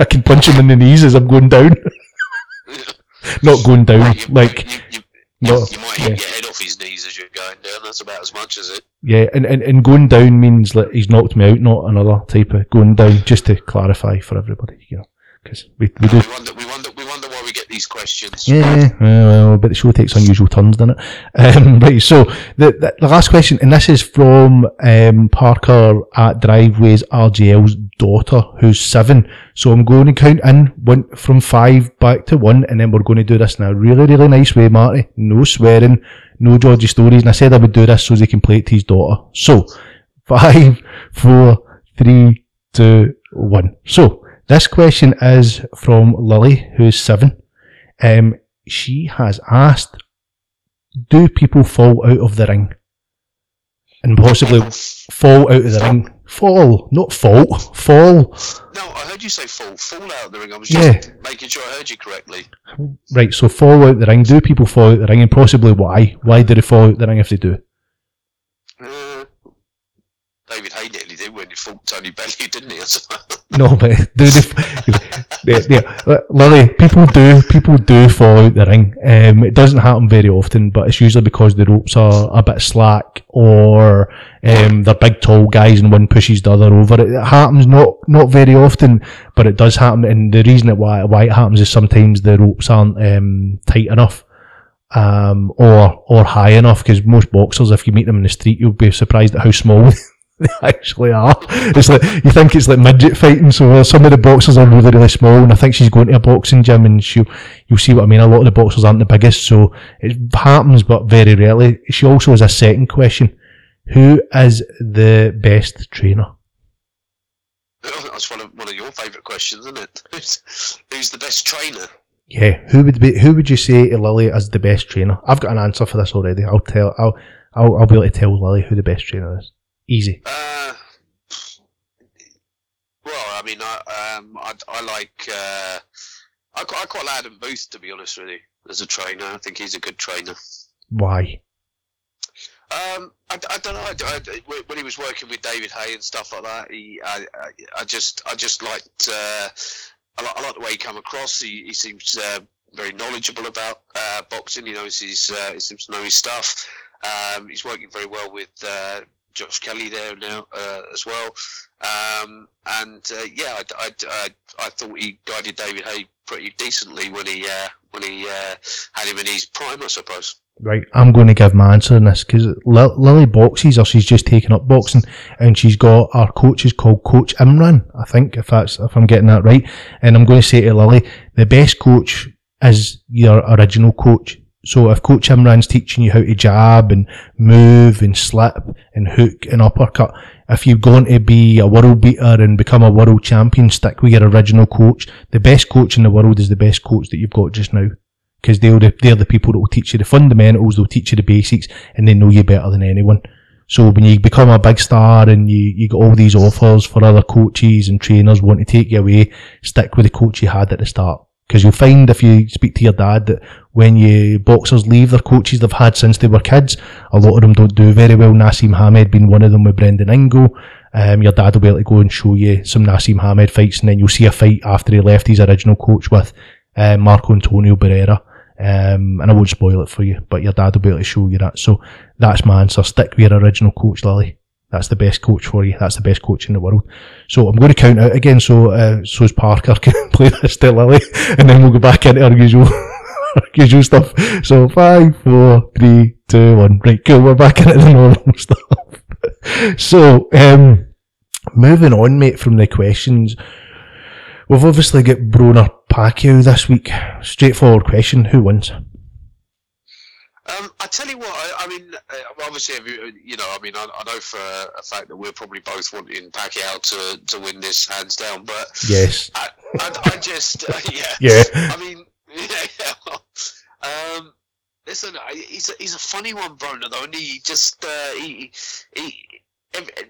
I can punch him in the knees as I'm going down. Not going down, You- like you, you, no, you might yeah. hit your head off his knees as you're going down. That's about as much as it. Yeah, and, and, and going down means that he's knocked me out, not another type of going down, just to clarify for everybody, you know. Because we, we do. We wonder, we wonder, we wonder why we get these questions. Yeah, well, but the show takes unusual turns, doesn't it? Um, right, so the, the, the last question, and this is from um, Parker at Driveways RGL's daughter, who's seven. So I'm going to count in one from five back to one, and then we're going to do this in a really, really nice way, Marty. No swearing, no Georgie stories. And I said I would do this so he can play it to his daughter. So five, four, three, two, one. So this question is from Lily, who's seven. Um, she has asked, do people fall out of the ring? And possibly fall out of the ring. Fall, not fault, fall. No, I heard you say fall. Fall out of the ring. I was Yeah. just making sure I heard you correctly. Right, so fall out of the ring. Do people fall out of the ring and possibly why? Why do they fall out the ring if they do? Uh, David Haye nearly did when he Tony Bellew, didn't he? No, but do they, Lily, people do people do fall out the ring. Um, it doesn't happen very often, but it's usually because the ropes are a bit slack or um, they're big tall guys and one pushes the other over. It happens not not very often, but it does happen. And the reason it why why it happens is sometimes the ropes aren't um, tight enough. Um, or or high enough because most boxers, if you meet them in the street, you'll be surprised at how small they actually are. It's like you think it's like midget fighting. So uh, some of the boxers are really really small, and I think she's going to a boxing gym, and she you'll see what I mean. A lot of the boxers aren't the biggest, so it happens, but very rarely. She also has a second question: Who is the best trainer? That's one of one of your favourite questions, isn't it? Who's, who's the best trainer? Yeah, who would be who would you say to Lily is the best trainer? I've got an answer for this already. I'll tell. I'll I'll, I'll be able to tell Lily who the best trainer is. Easy. Uh, well, I mean, I um, I, I like uh, I, quite- I quite like Adam Booth to be honest with you as a trainer. I think he's a good trainer. Why? Um, I, I don't know. I, I- when he was working with David Haye and stuff like that, he, I, I, I just, I just liked, uh, I, like, I like the way he come across. He, he seems uh, very knowledgeable about uh, boxing. He knows his, uh, he seems to know his stuff. Um, he's working very well with uh, Josh Kelly there now uh, as well. Um, and uh, yeah, I, I, I, I thought he guided David Haye pretty decently when he, uh, when he uh, had him in his prime, I suppose. Right, I'm going to give my answer on this because Lily boxes or she's just taken up boxing and she's got our coach is called Coach Imran, I think, if that's if I'm getting that right. And I'm going to say to Lily, the best coach is your original coach. So if Coach Imran's teaching you how to jab and move and slip and hook and uppercut, if you're going to be a world beater and become a world champion, stick with your original coach. The best coach in the world is the best coach that you've got just now because they're the, they're the people that will teach you the fundamentals, they'll teach you the basics, and they know you better than anyone. So when you become a big star and you, you get all these offers for other coaches and trainers want to take you away, stick with the coach you had at the start. Because you'll find if you speak to your dad that when you boxers leave their coaches they've had since they were kids, a lot of them don't do very well. Naseem Hamed being one of them with Brendan Ingle. Um, your dad will be able to go and show you some Naseem Hamed fights, and then you'll see a fight after he left his original coach with uh, Marco Antonio Barrera. Um, and I won't spoil it for you, but your dad will be able to show you that. So that's my answer. Stick with your original coach, Lily. That's the best coach for you. That's the best coach in the world. So I'm going to count out again. So uh, so's Parker can play this to Lily, and then we'll go back into our usual, usual stuff. So five, four, three, two, one. Right, cool. We're back into the normal stuff. so um, moving on, mate, from the questions. We've obviously got Broner Pacquiao this week. Straightforward question: Who wins? Um, I tell you what, I, I mean, uh, obviously, you, you know, I mean, I, I know for a, fact that we're probably both wanting Pacquiao to, to win this hands down, but Yes. I, I, I just, uh, yeah, Yeah. I mean, yeah, um, listen, he's a, he's a funny one, Broner, though, and he just, uh, he, he,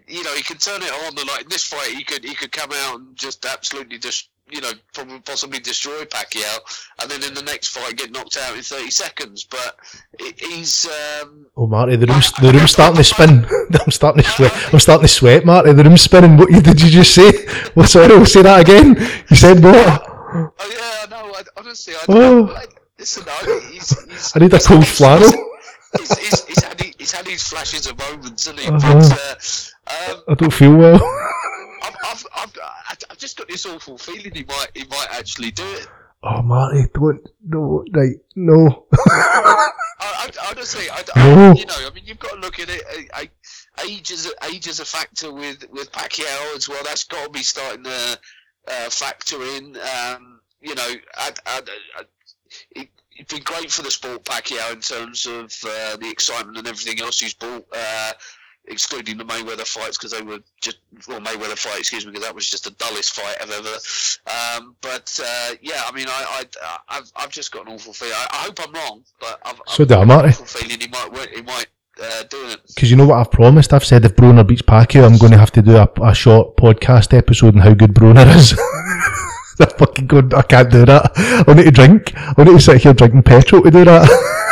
you know, he can turn it on. And like in this fight, he could he could come out and just absolutely just you know probably possibly destroy Pacquiao, and then in the next fight get knocked out in thirty seconds. But he's um, Oh, Marty, the room's the room's starting to spin. I'm starting to sweat. I'm starting to sweat, Marty. The room's spinning. What did you just say? Well, sorry, say that again. You said what? oh yeah, no, I, honestly, I Oh. listen, I, he's, he's, I need a he's- cold flannel. He's, he's, he's, had, he- he's had these flashes of moments, hasn't he? Uh-huh. But, uh, um, I don't feel well. I've, I've, I've, I've just got this awful feeling he might he might actually do it. Oh, Marty, don't, no, right, no. I, I, honestly, I, No. You know, I mean, you've got to look at it. I, I, age is a, age is a factor with with Pacquiao as well. That's got to be starting to uh, factor in. Um, you know, I, I, I, it, it'd been great for the sport Pacquiao in terms of uh, the excitement and everything else he's brought. Uh, excluding the Mayweather fights because they were just well Mayweather fight, excuse me, because that was just the dullest fight I've ever. Um, but uh, yeah, I mean, I, I I've, I've just got an awful feeling. I, I hope I'm wrong, but I've, So I've do I, got an awful feeling he might he might uh, do it. Because you know what I've promised? I've said if Broner beats Pacquiao, I'm going to have to do a, a short podcast episode on how good Broner is. I fucking good. I can't do that. I need to drink. I need to sit here drinking petrol to do that.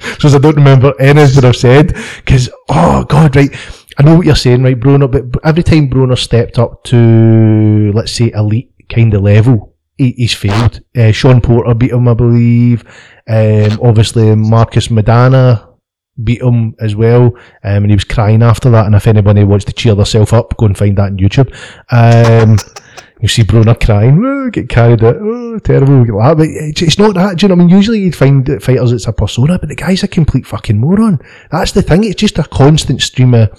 Because I don't remember anything I've said. Because, oh God, right. I know what you're saying, right, Bruno? But every time Bruno stepped up to, let's say, elite kind of level, he, he's failed. Uh, Shawn Porter beat him, I believe. Um, obviously, Marcos Maidana beat him as well, um, and he was crying after that. And if anybody wants to cheer themselves up, go and find that on YouTube. Um, you see Bruno crying, oh, get carried out, oh, terrible, get like that. But it's, not that. Do you know what I mean? Usually you'd find that fighters it's a persona, but the guy's a complete fucking moron. That's the thing. It's just a constant stream of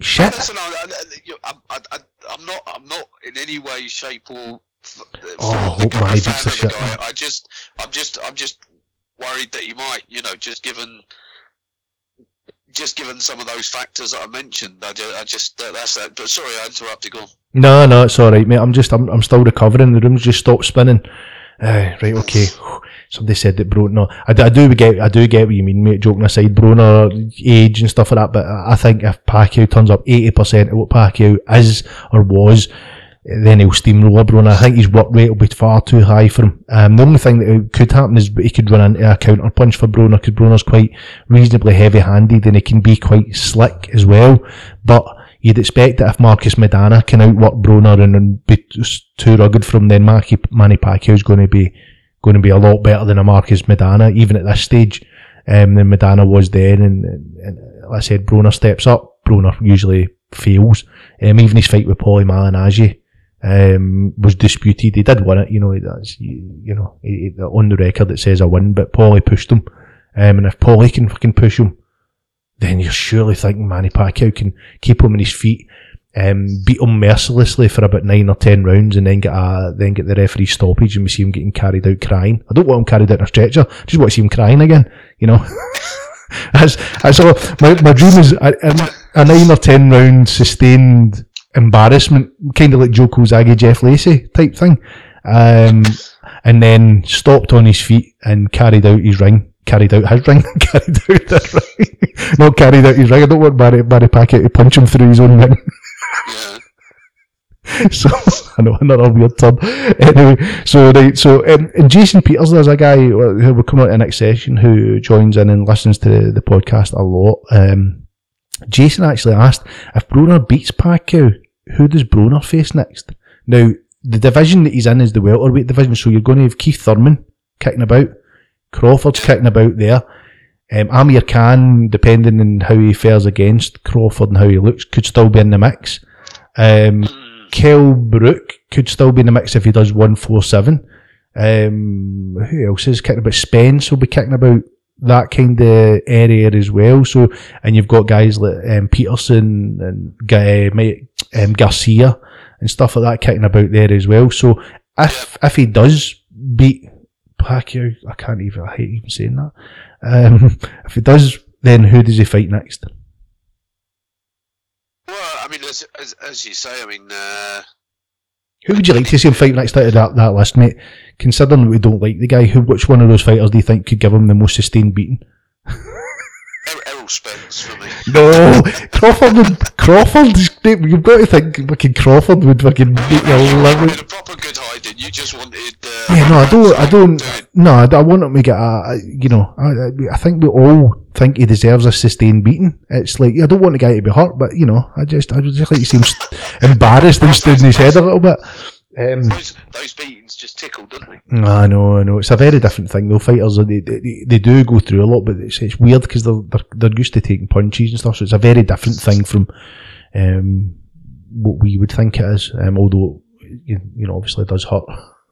shit. Listen, I, I, you- I, I'm not. I'm not in any way, shape, or. f- uh, Oh, I f- hope my fan beats the of the shit, guy. I just. I'm just. I'm just worried that he might. You know, just given. Just given some of those factors that I mentioned, I just, I just that's that. But sorry, I interrupted. Go on. No, no, it's all right, mate. I'm just, I'm, I'm still recovering. The room's just stopped spinning. Uh, right, okay. Somebody said that Bruno. No, I, I do get, I do get what you mean, mate. Joking aside, Bruno age and stuff like that. But I think if Pacquiao turns up eighty percent of what Pacquiao is or was, then he'll steamroller Bruno. I think his work rate will be far too high for him. Um, the only thing that could happen is he could run into a counter punch for Bruno because Bruno's quite reasonably heavy-handed and he can be quite slick as well. But you'd expect that if Marcos Maidana can outwork Broner and, and be too rugged from then Marky, Manny Pacquiao's going to be going to be a lot better than a Marcos Maidana even at this stage um, than Maidana was then. And, and, like I said Broner steps up. Broner usually fails. Um, even his fight with Paulie Malignaggi um, was disputed. He did win it you know that's you, know he- on the record it says a win but Paulie pushed him. Um, and if Paulie can fucking push him then you're surely thinking Manny Pacquiao can keep him on his feet, um, beat him mercilessly for about nine or ten rounds, and then get a then get the referee stoppage, and we see him getting carried out crying. I don't want him carried out in a stretcher. I just want to see him crying again. You know, that's. My my dream is a, a, a nine or ten round sustained embarrassment, kind of like Joe Calzaghe, Jeff Lacey type thing, um, and then stopped on his feet and carried out his ring. Carried out his ring, carried out the ring, not carried out his ring. I don't want Barry, Barry Packett to punch him through his own ring. Yeah. so I know another weird turn. Anyway, so right, so um, and Jason Peters, there's a guy who we're coming on to the next session who joins in and listens to the, the podcast a lot. Um, Jason actually asked if Broner beats Pacquiao, who does Broner face next? Now the division that he's in is the welterweight division, so you're going to have Keith Thurman kicking about, Crawford's kicking about there. Um, Amir Khan, depending on how he fares against Crawford and how he looks, could still be in the mix. Um, Brook could still be in the mix if he does 147. Um, who else is kicking about? Spence will be kicking about that kind of area as well. So, and you've got guys like um, Peterson and Guy, um, Garcia and stuff like that kicking about there as well. So, if if he does beat Pacquiao, I can't even, I hate even saying that. Um, if he does, then who does he fight next? Well, I mean, as, as, as you say, I mean, uh, Who would you like to see him fight next out of that, that list, mate? Considering that we don't like the guy, who which one of those fighters do you think could give him the most sustained beating? Er- Errol Spence for me. No, Crawford would, You've got to think fucking Crawford would fucking beat your In living. a proper good hiding, you just wanted. Uh, Yeah, no, I don't, I don't, no, I I want him to get a, a- you know, I, I- think we all think he deserves a sustained beating. It's like, I don't want the guy to be hurt, but, you know, I just, I just like to see him embarrassed and stood in his head a little bit. Um, Those, those beatings just tickled, didn't they? I know, I know. It's a very different thing though. Fighters, they, they, they do go through a lot, but it's, it's weird because they're, they're they're used to taking punches and stuff. So it's a very different thing from um, what we would think it is. Um, although you, you know, obviously it does hurt.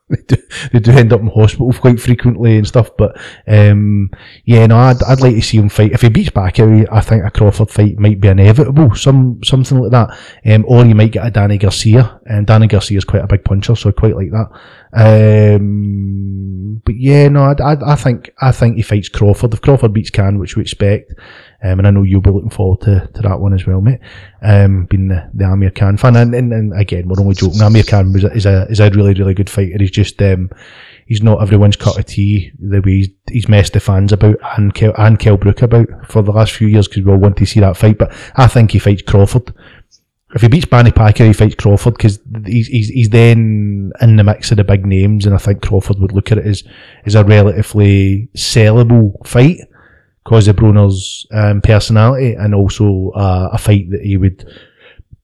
they do they do end up in hospital quite frequently and stuff. But um, yeah, no, I'd, I'd like to see him fight. If he beats Pacquiao, I think a Crawford fight might be inevitable. Some something like that. Um, or you might get a Danny Garcia, and Danny Garcia is quite a big puncher, so I quite like that. Um, but yeah, no, I, I, I think I think he fights Crawford. If Crawford beats Khan, which we expect, um, and I know you'll be looking forward to, to that one as well, mate. Um, being the, the Amir Khan fan, and, and, and again, we're only joking. Amir Khan was is a is a really really good fighter. He's just um, he's not everyone's cup of tea. The way he's, he's messed the fans about and Kel, and Kel Brook about for the last few years because we all want to see that fight. But I think he fights Crawford. If he beats Manny Pacquiao, he fights Crawford because he's, he's he's then in the mix of the big names, and I think Crawford would look at it as as a relatively sellable fight. Because of Broner's um, personality and also uh, a fight that he would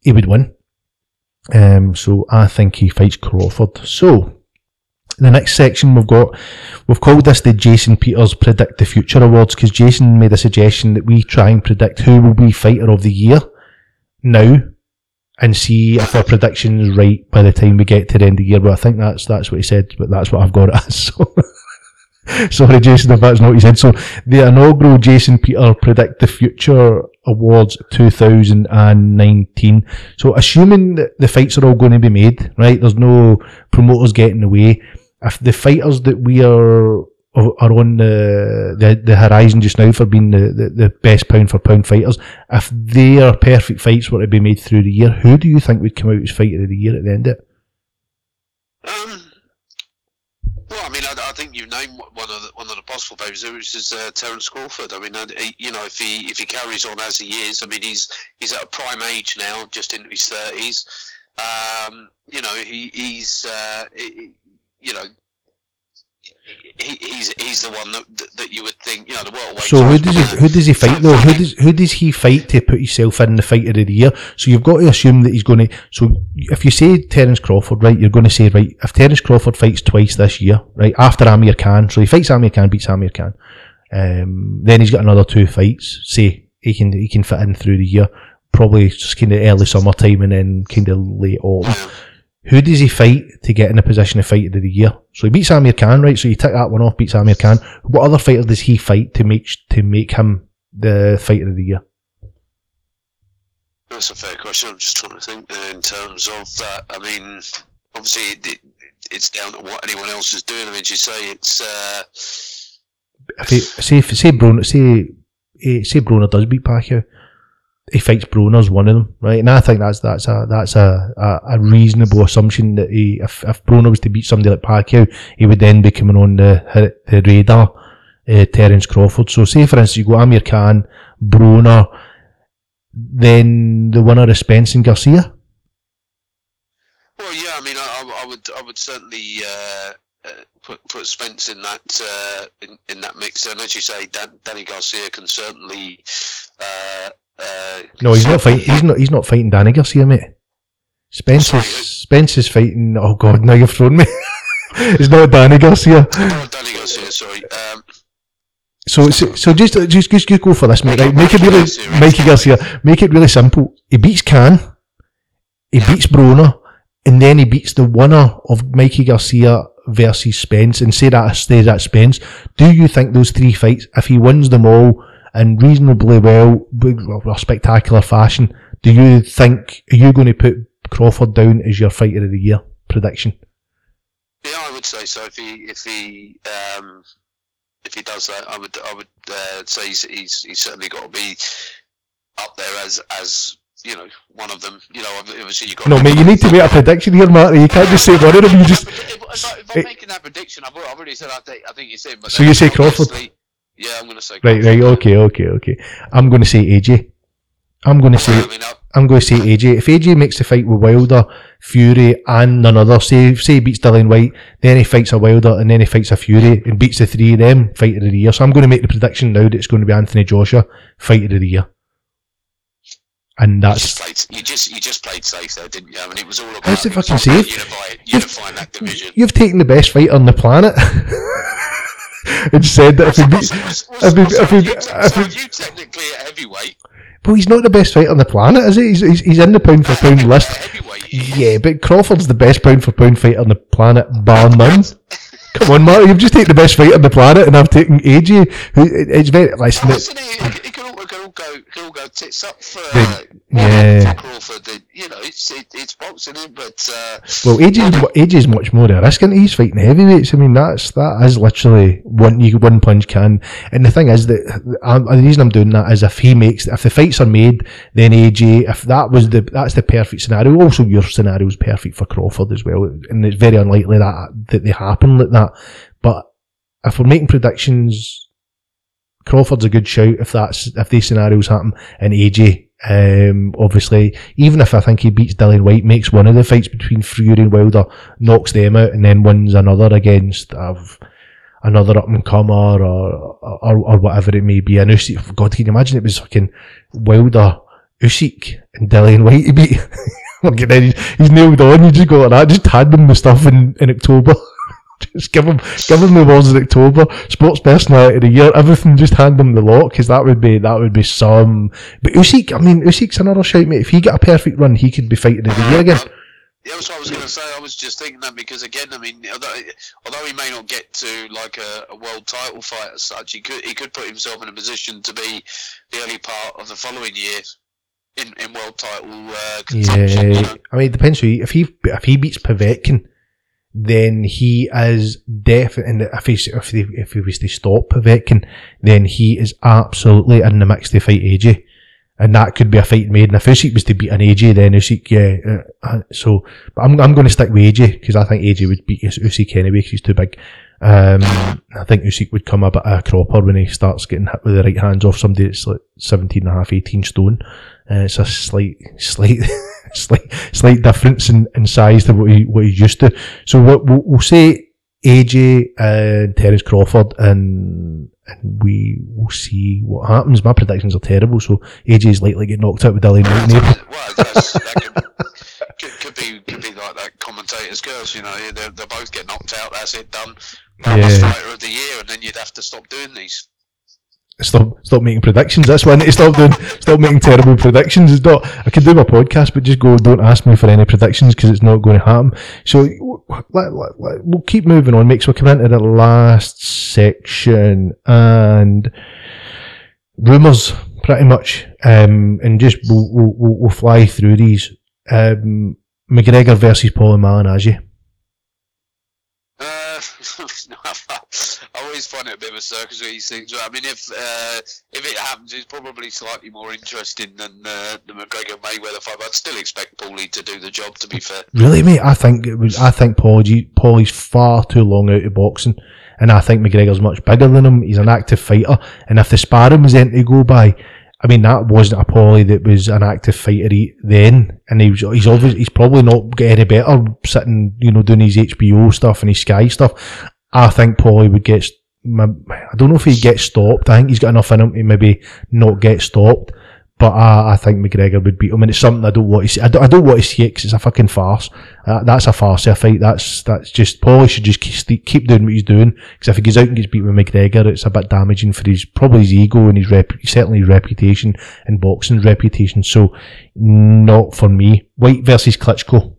he would win. Um, so I think he fights Crawford. So the next section we've got we've called this the Jason Peters Predict the Future Awards because Jason made a suggestion that we try and predict who will be fighter of the year now and see if our prediction is right by the time we get to the end of the year. But I think that's that's what he said, but that's what I've got it as. So sorry, Jason, if that's not what he said. So the inaugural Jason Peter Predict the Future Awards 2019. So assuming that the fights are all going to be made, right? There's no promoters getting away. If the fighters that we are are on the, the the horizon just now for being the, the, the best pound for pound fighters, if their perfect fights were to be made through the year, who do you think would come out as fighter of the year at the end of it? Um, well, I mean, I, I think you named one of the one of the possible favourites, which is uh, Terence Crawford. I mean, you know, if he if he carries on as he is, I mean, he's he's at a prime age now, just into his thirties. Um, you know, he, he's uh, he, you know. He, he's he's the one that, that, that you would think you know the world. So who does he who does he fight though? Who does who does he fight to put himself in the fighter of the year? So you've got to assume that he's going to. So if you say Terence Crawford, right, you're going to say right. If Terence Crawford fights twice this year, right after Amir Khan, so he fights Amir Khan, beats Amir Khan, um, then he's got another two fights. Say he can he can fit in through the year, probably just kind of early summertime and then kind of late autumn. Who does he fight to get in a position of fighter of the year? So he beats Amir Khan, right? So you take that one off, beats Amir Khan. What other fighter does he fight to make to make him the fighter of the year? That's a fair question. I'm just trying to think in terms of that. I mean, obviously, it, it, it's down to what anyone else is doing. I mean, you say, it's. Uh, If he, say say Broner say eh, say Broner does beat Pacquiao, he fights Broner's one of them, right? And I think that's that's a that's a, a, a reasonable assumption that he if if Broner was to beat somebody like Pacquiao, he would then be coming on the the radar. Uh, Terence Crawford. So, say for instance, you go Amir Khan, Broner, then the winner is Spence and Garcia. well, yeah. I mean, I, I- would I would certainly uh, uh, put put Spence in that uh, in, in that mix. And as you say, Dan, Danny Garcia can certainly. Uh, uh, No, he's not fighting. He's not. He's not fighting Danny Garcia, mate. Spence is Spence is fighting. Oh God, now you've thrown me. it's not Danny Garcia. Oh, Danny Garcia. Sorry. Um, So, so, so just, just, just, just go for this, mate. Right, make it really, Mikey Garcia. Make it really simple. He beats Khan. He beats Broner, and then he beats the winner of Mikey Garcia versus Spence, and say that stays at Spence. Do you think those three fights, if he wins them all in reasonably well, well, spectacular fashion, do you think are you going to put Crawford down as your fighter of the year prediction? yeah, I would say so. If he if he um, if he does that, I would I would uh, say he's, he's he's certainly got to be up there as as you know one of them. You know, obviously you got. No, mate, you need to make a prediction here, Marty. You can't just say one of them. You just If, if, if I'm making that prediction, I've, already said I think I think it's him. But So you say Crawford? Yeah, I'm going to say. right, right, okay, okay, okay. I'm going to say AJ. I'm going to say I mean, I, I'm going to say AJ. If AJ makes the fight with Wilder, Fury, and another, say say he beats Dillian Whyte, then he fights a Wilder, and then he fights a Fury, and beats the three of them, fighter of the year. So I'm going to make the prediction now that it's going to be Anthony Joshua, fighter of the year. And you that's just played. You just you just played safe there, didn't you? I mean, it was all about. It was fucking all about safe? Unify, unifying that division. you've taken the best fighter on the planet. and said that if he what's- if he, if he, if he, you technically at heavyweight. well, he's not the best fighter on the planet, is he? He's, he's, he's in the pound for pound list. At heavyweight. he is. Yeah, but Crawford's the best pound for pound fighter on the planet, bar none. Come on, Marty, you've just taken the best fighter on the planet, and I've taken AJ. Who it's very listen. Listen, it, go, all go tits up for, uh, yeah. for Crawford. You know, it's it, it's boxing, it, but uh, well, AJ's, mu- AJ's much more a risk, and he's fighting heavyweights. I mean, that's that is literally one you one punch can. And the thing is that um, the reason I'm doing that is if he makes if the fights are made, then AJ. If that was the that's the perfect scenario. Also, your scenario is perfect for Crawford as well, and it's very unlikely that that they happen like that. But if we're making predictions, Crawford's a good shout if that's if these scenarios happen, and AJ. Um, obviously, even if I think he beats Dillian Whyte, makes one of the fights between Fury and Wilder, knocks them out, and then wins another against. I've, another up and comer or, or or whatever it may be. And Usyk, God, can you imagine it was fucking Wilder, Usyk, and Dillian Whyte to beat? Fucking then he's, he's nailed on. You just go like that. Just hand them the stuff in, in October. just give him give him the awards in October. Sports personality of the year. Everything. Just hand him the lot because that would be that would be some. But Usyk, I mean, Usyk's another shout, mate. If he get a perfect run, he could be fighting of the year again. Yeah, that's what I was going to say. I was just thinking that because again, I mean, although, although he may not get to like a, a world title fight as such, he could he could put himself in a position to be the early part of the following year in, in world title uh, contention. you Yeah, know? I mean, it depends. Who he, if he if he beats Povetkin, then he is definitely. If he if he, if he was to stop Povetkin, then he is absolutely in the mix to fight AJ, and that could be a fight made. And if Usyk was to beat an AJ, then Usyk, yeah. Uh, uh, so, but I'm I'm going to stick with AJ because I think AJ would beat Us- Usyk anyway because he's too big. Um, I think Usyk would come a bit of a cropper when he starts getting hit with the right hands off somebody that's like 17 and a half, 18 stone. Uh, it's a slight, slight, slight, slight difference in, in size to what he what he's used to. So what we'll, we'll say AJ and Terence Crawford, and and we will see what happens. My predictions are terrible, so AJ is likely to get knocked out with Dillian in well, that could, could, could be could be like that commentator's curse. You know, they they both get knocked out. That's it, done. Yeah. Fighter of the year, and then you'd have to stop doing these. Stop, stop making predictions. That's why I need to stop doing, stop making terrible predictions. It's not. I can do my podcast, but just go. Don't ask me for any predictions because it's not going to happen. So let, let, let- we'll keep moving on. Makes we come into the last section and rumors, pretty much. Um, and just we'll, we'll, we'll we'll fly through these. Um, McGregor versus Paul Malignaggi. Uh, no, Always find it a bit of a circus with these things. I mean, if uh, if it happens, it's probably slightly more interesting than uh, the McGregor Mayweather fight. I'd still expect Paulie to do the job. To be fair, Really, mate? I think it was. I think Paul, Paulie's far too long out of boxing, and I think McGregor's much bigger than him. He's an active fighter, and if the sparring was anything to go by, I mean that wasn't a Paulie that was an active fighter then, and he was. He's obviously he's probably not getting any better sitting, you know, doing his HBO stuff and his Sky stuff. I think Paulie would get. I don't know if he gets stopped. I think he's got enough in him to maybe not get stopped. But I, I think McGregor would beat him, and it's something I don't want to see. I don't, I don't want to see it because it's a fucking farce. Uh, that's a farce. A fight. That's that's just Paulie should just keep, keep doing what he's doing. Because if he goes out and gets beat with McGregor, it's a bit damaging for his probably his ego and his rep, certainly his reputation and boxing reputation. So not for me. Whyte versus Klitschko.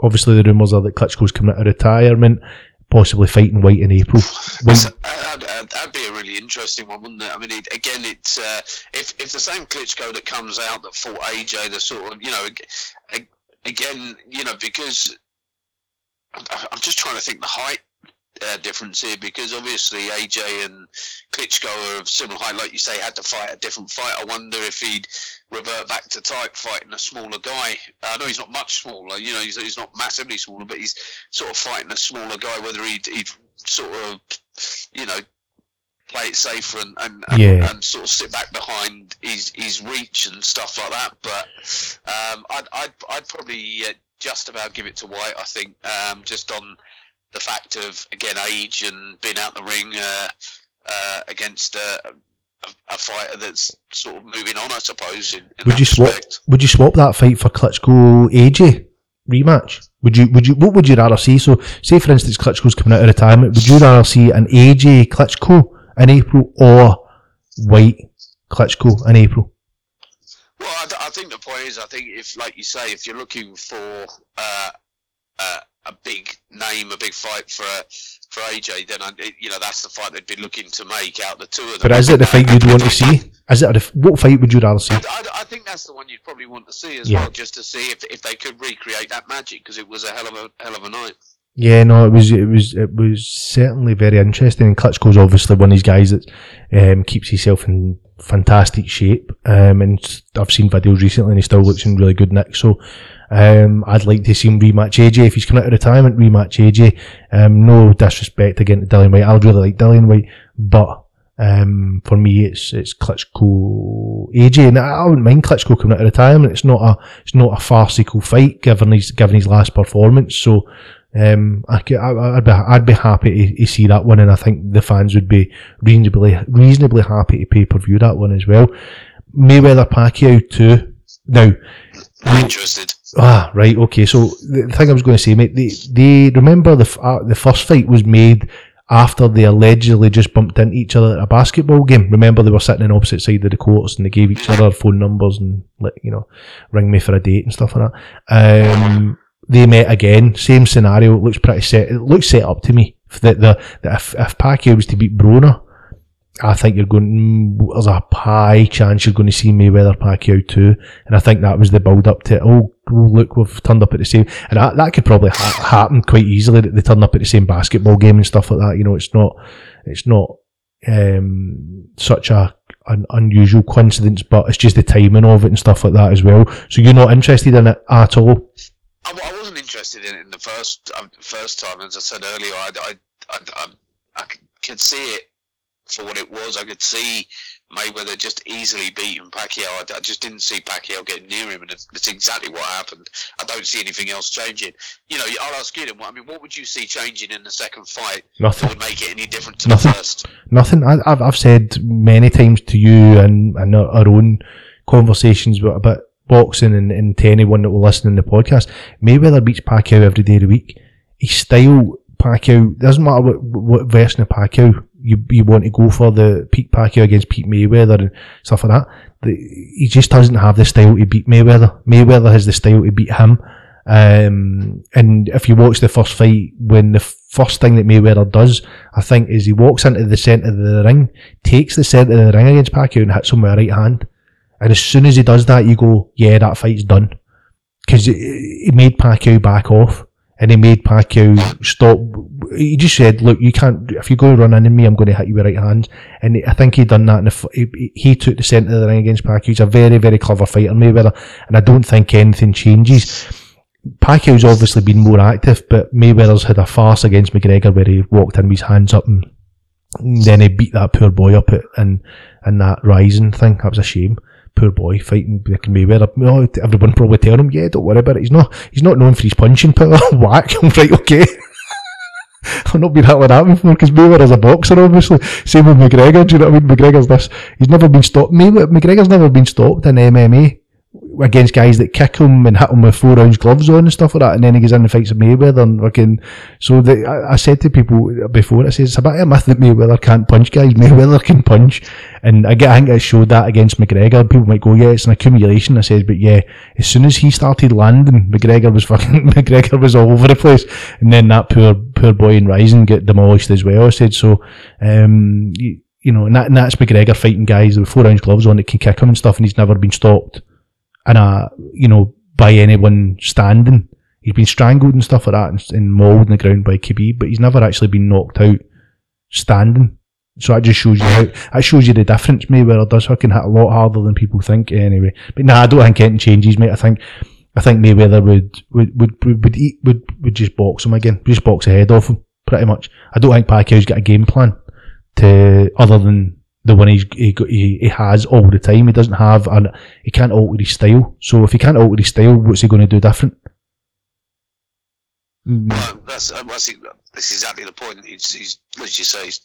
Obviously, the rumours are that Klitschko's coming out of retirement, possibly fighting Whyte in April. Uh, that'd, be a really interesting one, wouldn't it? I mean, it, again, it's uh, if if the same Klitschko that comes out that fought AJ, the sort of you know, ag- ag- again, you know, because I'm, I'm just trying to think the height. Uh, difference here because obviously AJ and Klitschko are of similar height, like you say, had to fight a different fight. I wonder if he'd revert back to type fighting a smaller guy. I know he's not much smaller, you know, he's, he's not massively smaller, but he's sort of fighting a smaller guy. Whether he'd, he'd sort of, you know, play it safer and and, and, Yeah. and sort of sit back behind his his reach and stuff like that. But um, I'd, I'd I'd probably uh, just about give it to Whyte. I think um, just on the fact of again age and being out the ring uh, uh, against uh, a, a fighter that's sort of moving on, I suppose. In, in Would you swap? respect. Would you swap that fight for Klitschko AJ rematch? Would you? Would you? What would you rather see? So, say for instance, Klitschko's coming out of retirement. Would you rather see an AJ Klitschko in April or Whyte Klitschko in April? Well, I, th- I think the point is, I think if, like you say, if you're looking for uh, uh, a big name, a big fight for uh, for AJ, then I, you know that's the fight they'd be looking to make out the two of them. But is it the fight you'd want to see? Is it a, what fight would you rather see? I, I think that's the one you'd probably want to see as Yeah. well, just to see if, if they could recreate that magic because it was a hell of a hell of a night. Yeah, no, it was it was it was certainly very interesting. And Klitschko's obviously one of these guys that um, keeps himself in fantastic shape. Um, and I've seen videos recently, and he still looks in really good nick. So, um, I'd like to see him rematch AJ if he's coming out of retirement. Rematch AJ. Um, no disrespect again to Dillian Whyte. I would really like Dillian Whyte, but um, for me, it's it's Klitschko AJ, and I wouldn't mind Klitschko coming out of retirement. It's not a it's not a farcical fight given his given his last performance. So Um, I, I'd be I'd be happy to, to see that one, and I think the fans would be reasonably reasonably happy to pay per view that one as well. Mayweather Pacquiao too. Now, I'm interested. Ah, right, okay. So the thing I was going to say, mate, they, they remember the uh, the first fight was made after they allegedly just bumped into each other at a basketball game. Remember they were sitting on opposite side of the courts and they gave each other phone numbers and like you know, ring me for a date and stuff like that. Um, they met again, same scenario. It looks pretty set. It looks set up to me that the that if, if Pacquiao was to beat Broner. I think you're going. There's a high chance you're going to see Mayweather Pacquiao too, and I think that was the build up to. Oh, oh, look, we've turned up at the same, and that, that could probably ha- happen quite easily. That they turn up at the same basketball game and stuff like that. You know, it's not, it's not um, such a an unusual coincidence, but it's just the timing of it and stuff like that as well. So you're not interested in it at all. I, I wasn't interested in it in the first um, first time, as I said earlier. I, I, I, I, I could see it for what it was. I could see Mayweather just easily beating Pacquiao. I, I just didn't see Pacquiao getting near him, and it's, exactly what happened. I don't see anything else changing. You know, I'll ask you then. what- I mean, what would you see changing in the second fight that Nothing. would make it any different to Nothing. the first? Nothing. I, I've I've said many times to you and and our own conversations about, about boxing and, and to anyone that will listen in the podcast. Mayweather beats Pacquiao every day of the week. His style, Pacquiao doesn't matter what what version of Pacquiao you you want to go for the peak Pacquiao against Pete Mayweather and stuff like that. The, he just doesn't have the style to beat Mayweather. Mayweather has the style to beat him. Um, and if you watch the first fight, when the first thing that Mayweather does, I think, is he walks into the centre of the ring, takes the centre of the ring against Pacquiao and hits him with a right hand. And as soon as he does that, you go, yeah, that fight's done. Because he made Pacquiao back off. And he made Pacquiao stop. He just said, "Look, you can't. If you go run into me, I'm going to hit you with right hands." And I think he done that. In f- he, he took the centre of the ring against Pacquiao. He's a very, very clever fighter, Mayweather, and I don't think anything changes. Pacquiao's obviously been more active, but Mayweather's had a farce against McGregor where he walked in with his hands up and then he beat that poor boy up in, in that Rizin thing. That was a shame. Poor boy fighting Mick Mayweather. Oh, everyone probably telling him, yeah, don't worry about it. He's not, he's not known for his punching power. Whack. I'm right, okay. I've not been hit like that before because Mayweather is a boxer, obviously. Same with McGregor. Do you know what I mean? McGregor's this. He's never been stopped. Mayweather, McGregor's never been stopped in MMA against guys that kick him and hit him with four ounce gloves on and stuff like that. And then he goes in and fights Mayweather and fucking. So the, I, I said to people before, I said it's a bit of a myth that Mayweather can't punch guys. Mayweather can punch. And I, get, I think I showed that against McGregor. People might go, yeah, it's an accumulation. I said, but yeah, as soon as he started landing, McGregor was fucking, McGregor was all over the place. And then that poor, poor boy in Rizin get demolished as well. I said, so, um, you, you know, and, that, and that's McGregor fighting guys with four ounce gloves on that can kick him and stuff, and he's never been stopped in a, you know, by anyone standing. He's been strangled and stuff like that and, and mauled in the ground by Khabib, but he's never actually been knocked out standing. So that just shows you how, that shows you the difference Mayweather does fucking hit a lot harder than people think eh, anyway. But nah, I don't think anything changes, mate. I think, I think Mayweather would, would, would, would, would eat, would, would just box him again. Just box the head off him, pretty much. I don't think Pacquiao's got a game plan to, other than the one he's, he, he, he has all the time. He doesn't have, an, he can't alter his style. So if he can't alter his style, what's he going to do different? Mm, Well, that's um, I that's exactly the point. He's, he's as you say, he's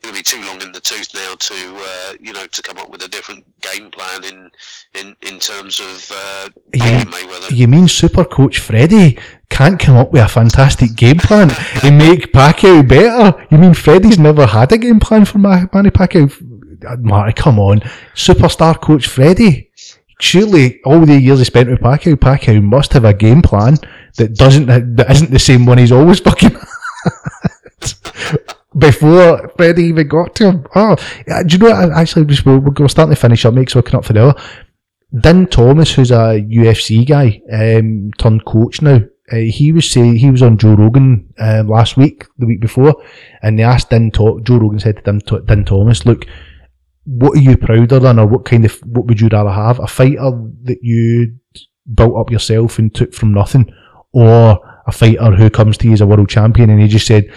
going to be too long in the tooth now to uh, you know to come up with a different game plan in in in terms of uh, Yeah. Mayweather. You mean Super Coach Freddie can't come up with a fantastic game plan and make Pacquiao better? You mean Freddie's never had a game plan for Ma- Manny Pacquiao? Uh, Marty, come on. Superstar Coach Freddie. Surely all the years he spent with Pacquiao, Pacquiao must have a game plan that doesn't, that isn't the same one he's always fucking before Freddie even got to him. Oh, do you know what? Actually, we're, starting to finish up, mate, so we're coming up for the hour. Din Thomas, who's a UFC guy, um, turned coach now. Uh, he was saying he was on Joe Rogan um, last week, the week before, and they asked Din. To- Joe Rogan said to Din, to- Din Thomas, "Look, what are you prouder than, or what kind of what would you rather have? A fighter that you built up yourself and took from nothing, or a fighter who comes to you as a world champion?" And he just said,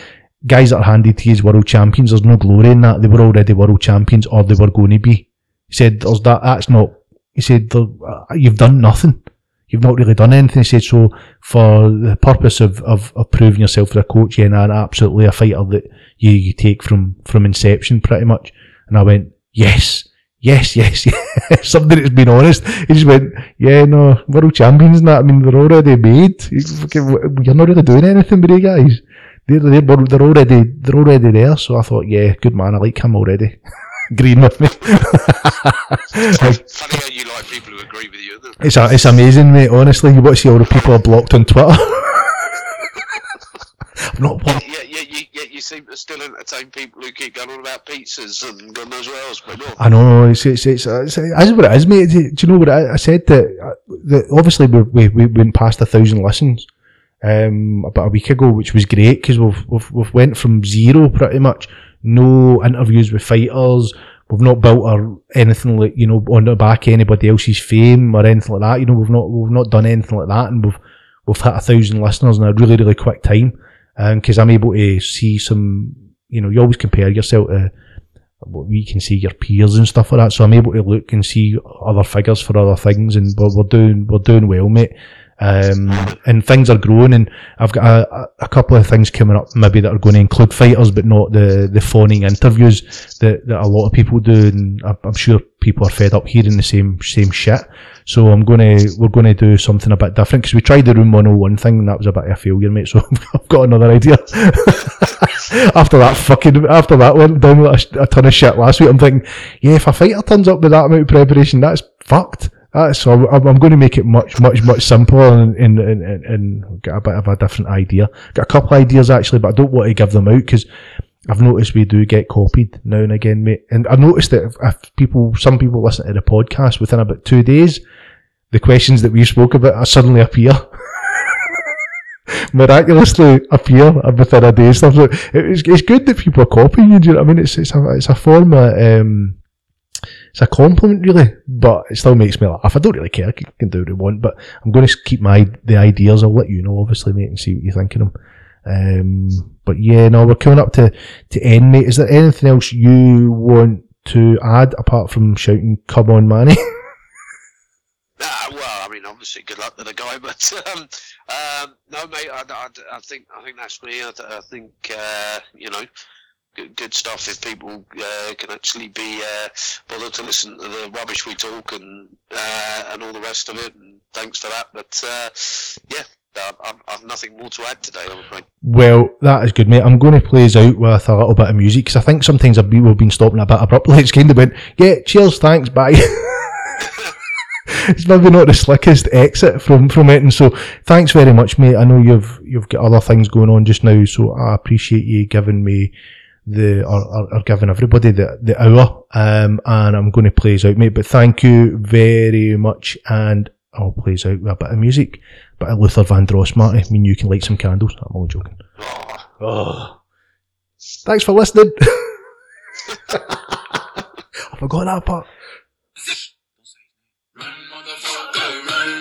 "Guys that are handed to you as world champions, there's no glory in that. They were already world champions, or they were going to be." He said, "There's that. That's not." He said, uh, "You've done nothing. you've not really done anything. He said, so for the purpose of, of, of proving yourself as a coach, yeah, nah, absolutely a fighter that you, you take from, from inception pretty much. And I went, yes, yes, yes, yes. Somebody that's been honest. He just went, yeah, no, world champions and that. I mean, they're already made. You You're not really doing anything with these guys. They're, they're, they're already, they're already there. So I thought, yeah, good man. I like him already. Green with me. Funny how you like people who agree with you. It's a, it's amazing, mate. Honestly, you watch see all the people are blocked on Twitter. I'm not. Yeah, yeah, yeah, you seem to still entertain people who keep going on about pizzas and God knows what else, no. I know it's it's it's, it's, it's what it is, mate. Do you know what I, I said that, uh, that obviously we, we we went past a thousand listens um about a week ago, which was great because we've, we've we've went from zero pretty much, no interviews with fighters. We've not built or anything like you know on the back of anybody else's fame or anything like that. You know we've not we've not done anything like that, and we've we've hit a thousand listeners in a really really quick time. Because I'm able to see some, you know, you always compare yourself to what we can see your peers and stuff like that. So I'm able to look and see other figures for other things, and we're, we're doing we're doing well, mate. Um, and things are growing, and I've got a, a- couple of things coming up, maybe that are going to include fighters, but not the the phoning interviews that, that a lot of people do, and I'm, I'm sure people are fed up hearing the same same shit. So I'm gonna we're gonna do something a bit different because we tried the room 101 thing, and that was a bit of a failure, mate. So I've got another idea. after that fucking after that went down with a, a ton of shit last week, I'm thinking, yeah, if a fighter turns up with that amount of preparation, that's fucked. That's, so I'm, going to make it much, much, much simpler and, and, and, and, get a bit of a different idea. Got a couple of ideas actually, but I don't want to give them out because I've noticed we do get copied now and again, mate. And I noticed that if, people, some people listen to the podcast within about two days, the questions that we spoke about suddenly appear. miraculously appear within a day. Stuff like it's, it's good that people are copying you. Do you know what I mean? It's it's a it's a form of um, it's a compliment really, but it still makes me laugh. I don't really care. I can, do what I want, but I'm going to keep my the ideas. I'll let you know, obviously, mate, and see what you think of them. Um, but yeah, no, we're coming up to to end, mate. Is there anything else you want to add apart from shouting "Come on, Manny"? Ah, well, I mean, obviously, good luck to the guy, but um, um, no, mate. I, I, I think I think that's me. I, I think uh, you know, good, stuff. If people uh, can actually be uh, bothered to listen to the rubbish we talk and uh, and all the rest of it, and thanks for that. But uh, yeah, I've, nothing more to add today. Well, that is good, mate. I'm going to play us out with a little bit of music because I think sometimes I've been, been stopping a bit abruptly. It's kind of went, yeah, cheers, thanks, bye. it's maybe not the slickest exit from from it, and so thanks very much, mate. I know you've you've got other things going on just now, so I appreciate you giving me the or, or, or giving everybody the the hour. Um, and I'm going to play us out, mate. But thank you very much, and I'll play us out with a bit of music, bit of Luther Vandross, Marty. I mean, you can light some candles. I'm only joking. Oh, Oh. Thanks for listening. I forgot that part.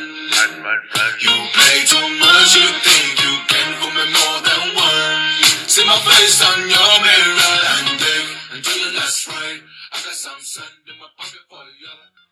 You play too much, you think my face on your mirror and dig until your last right. I got some sand in my pocket for you.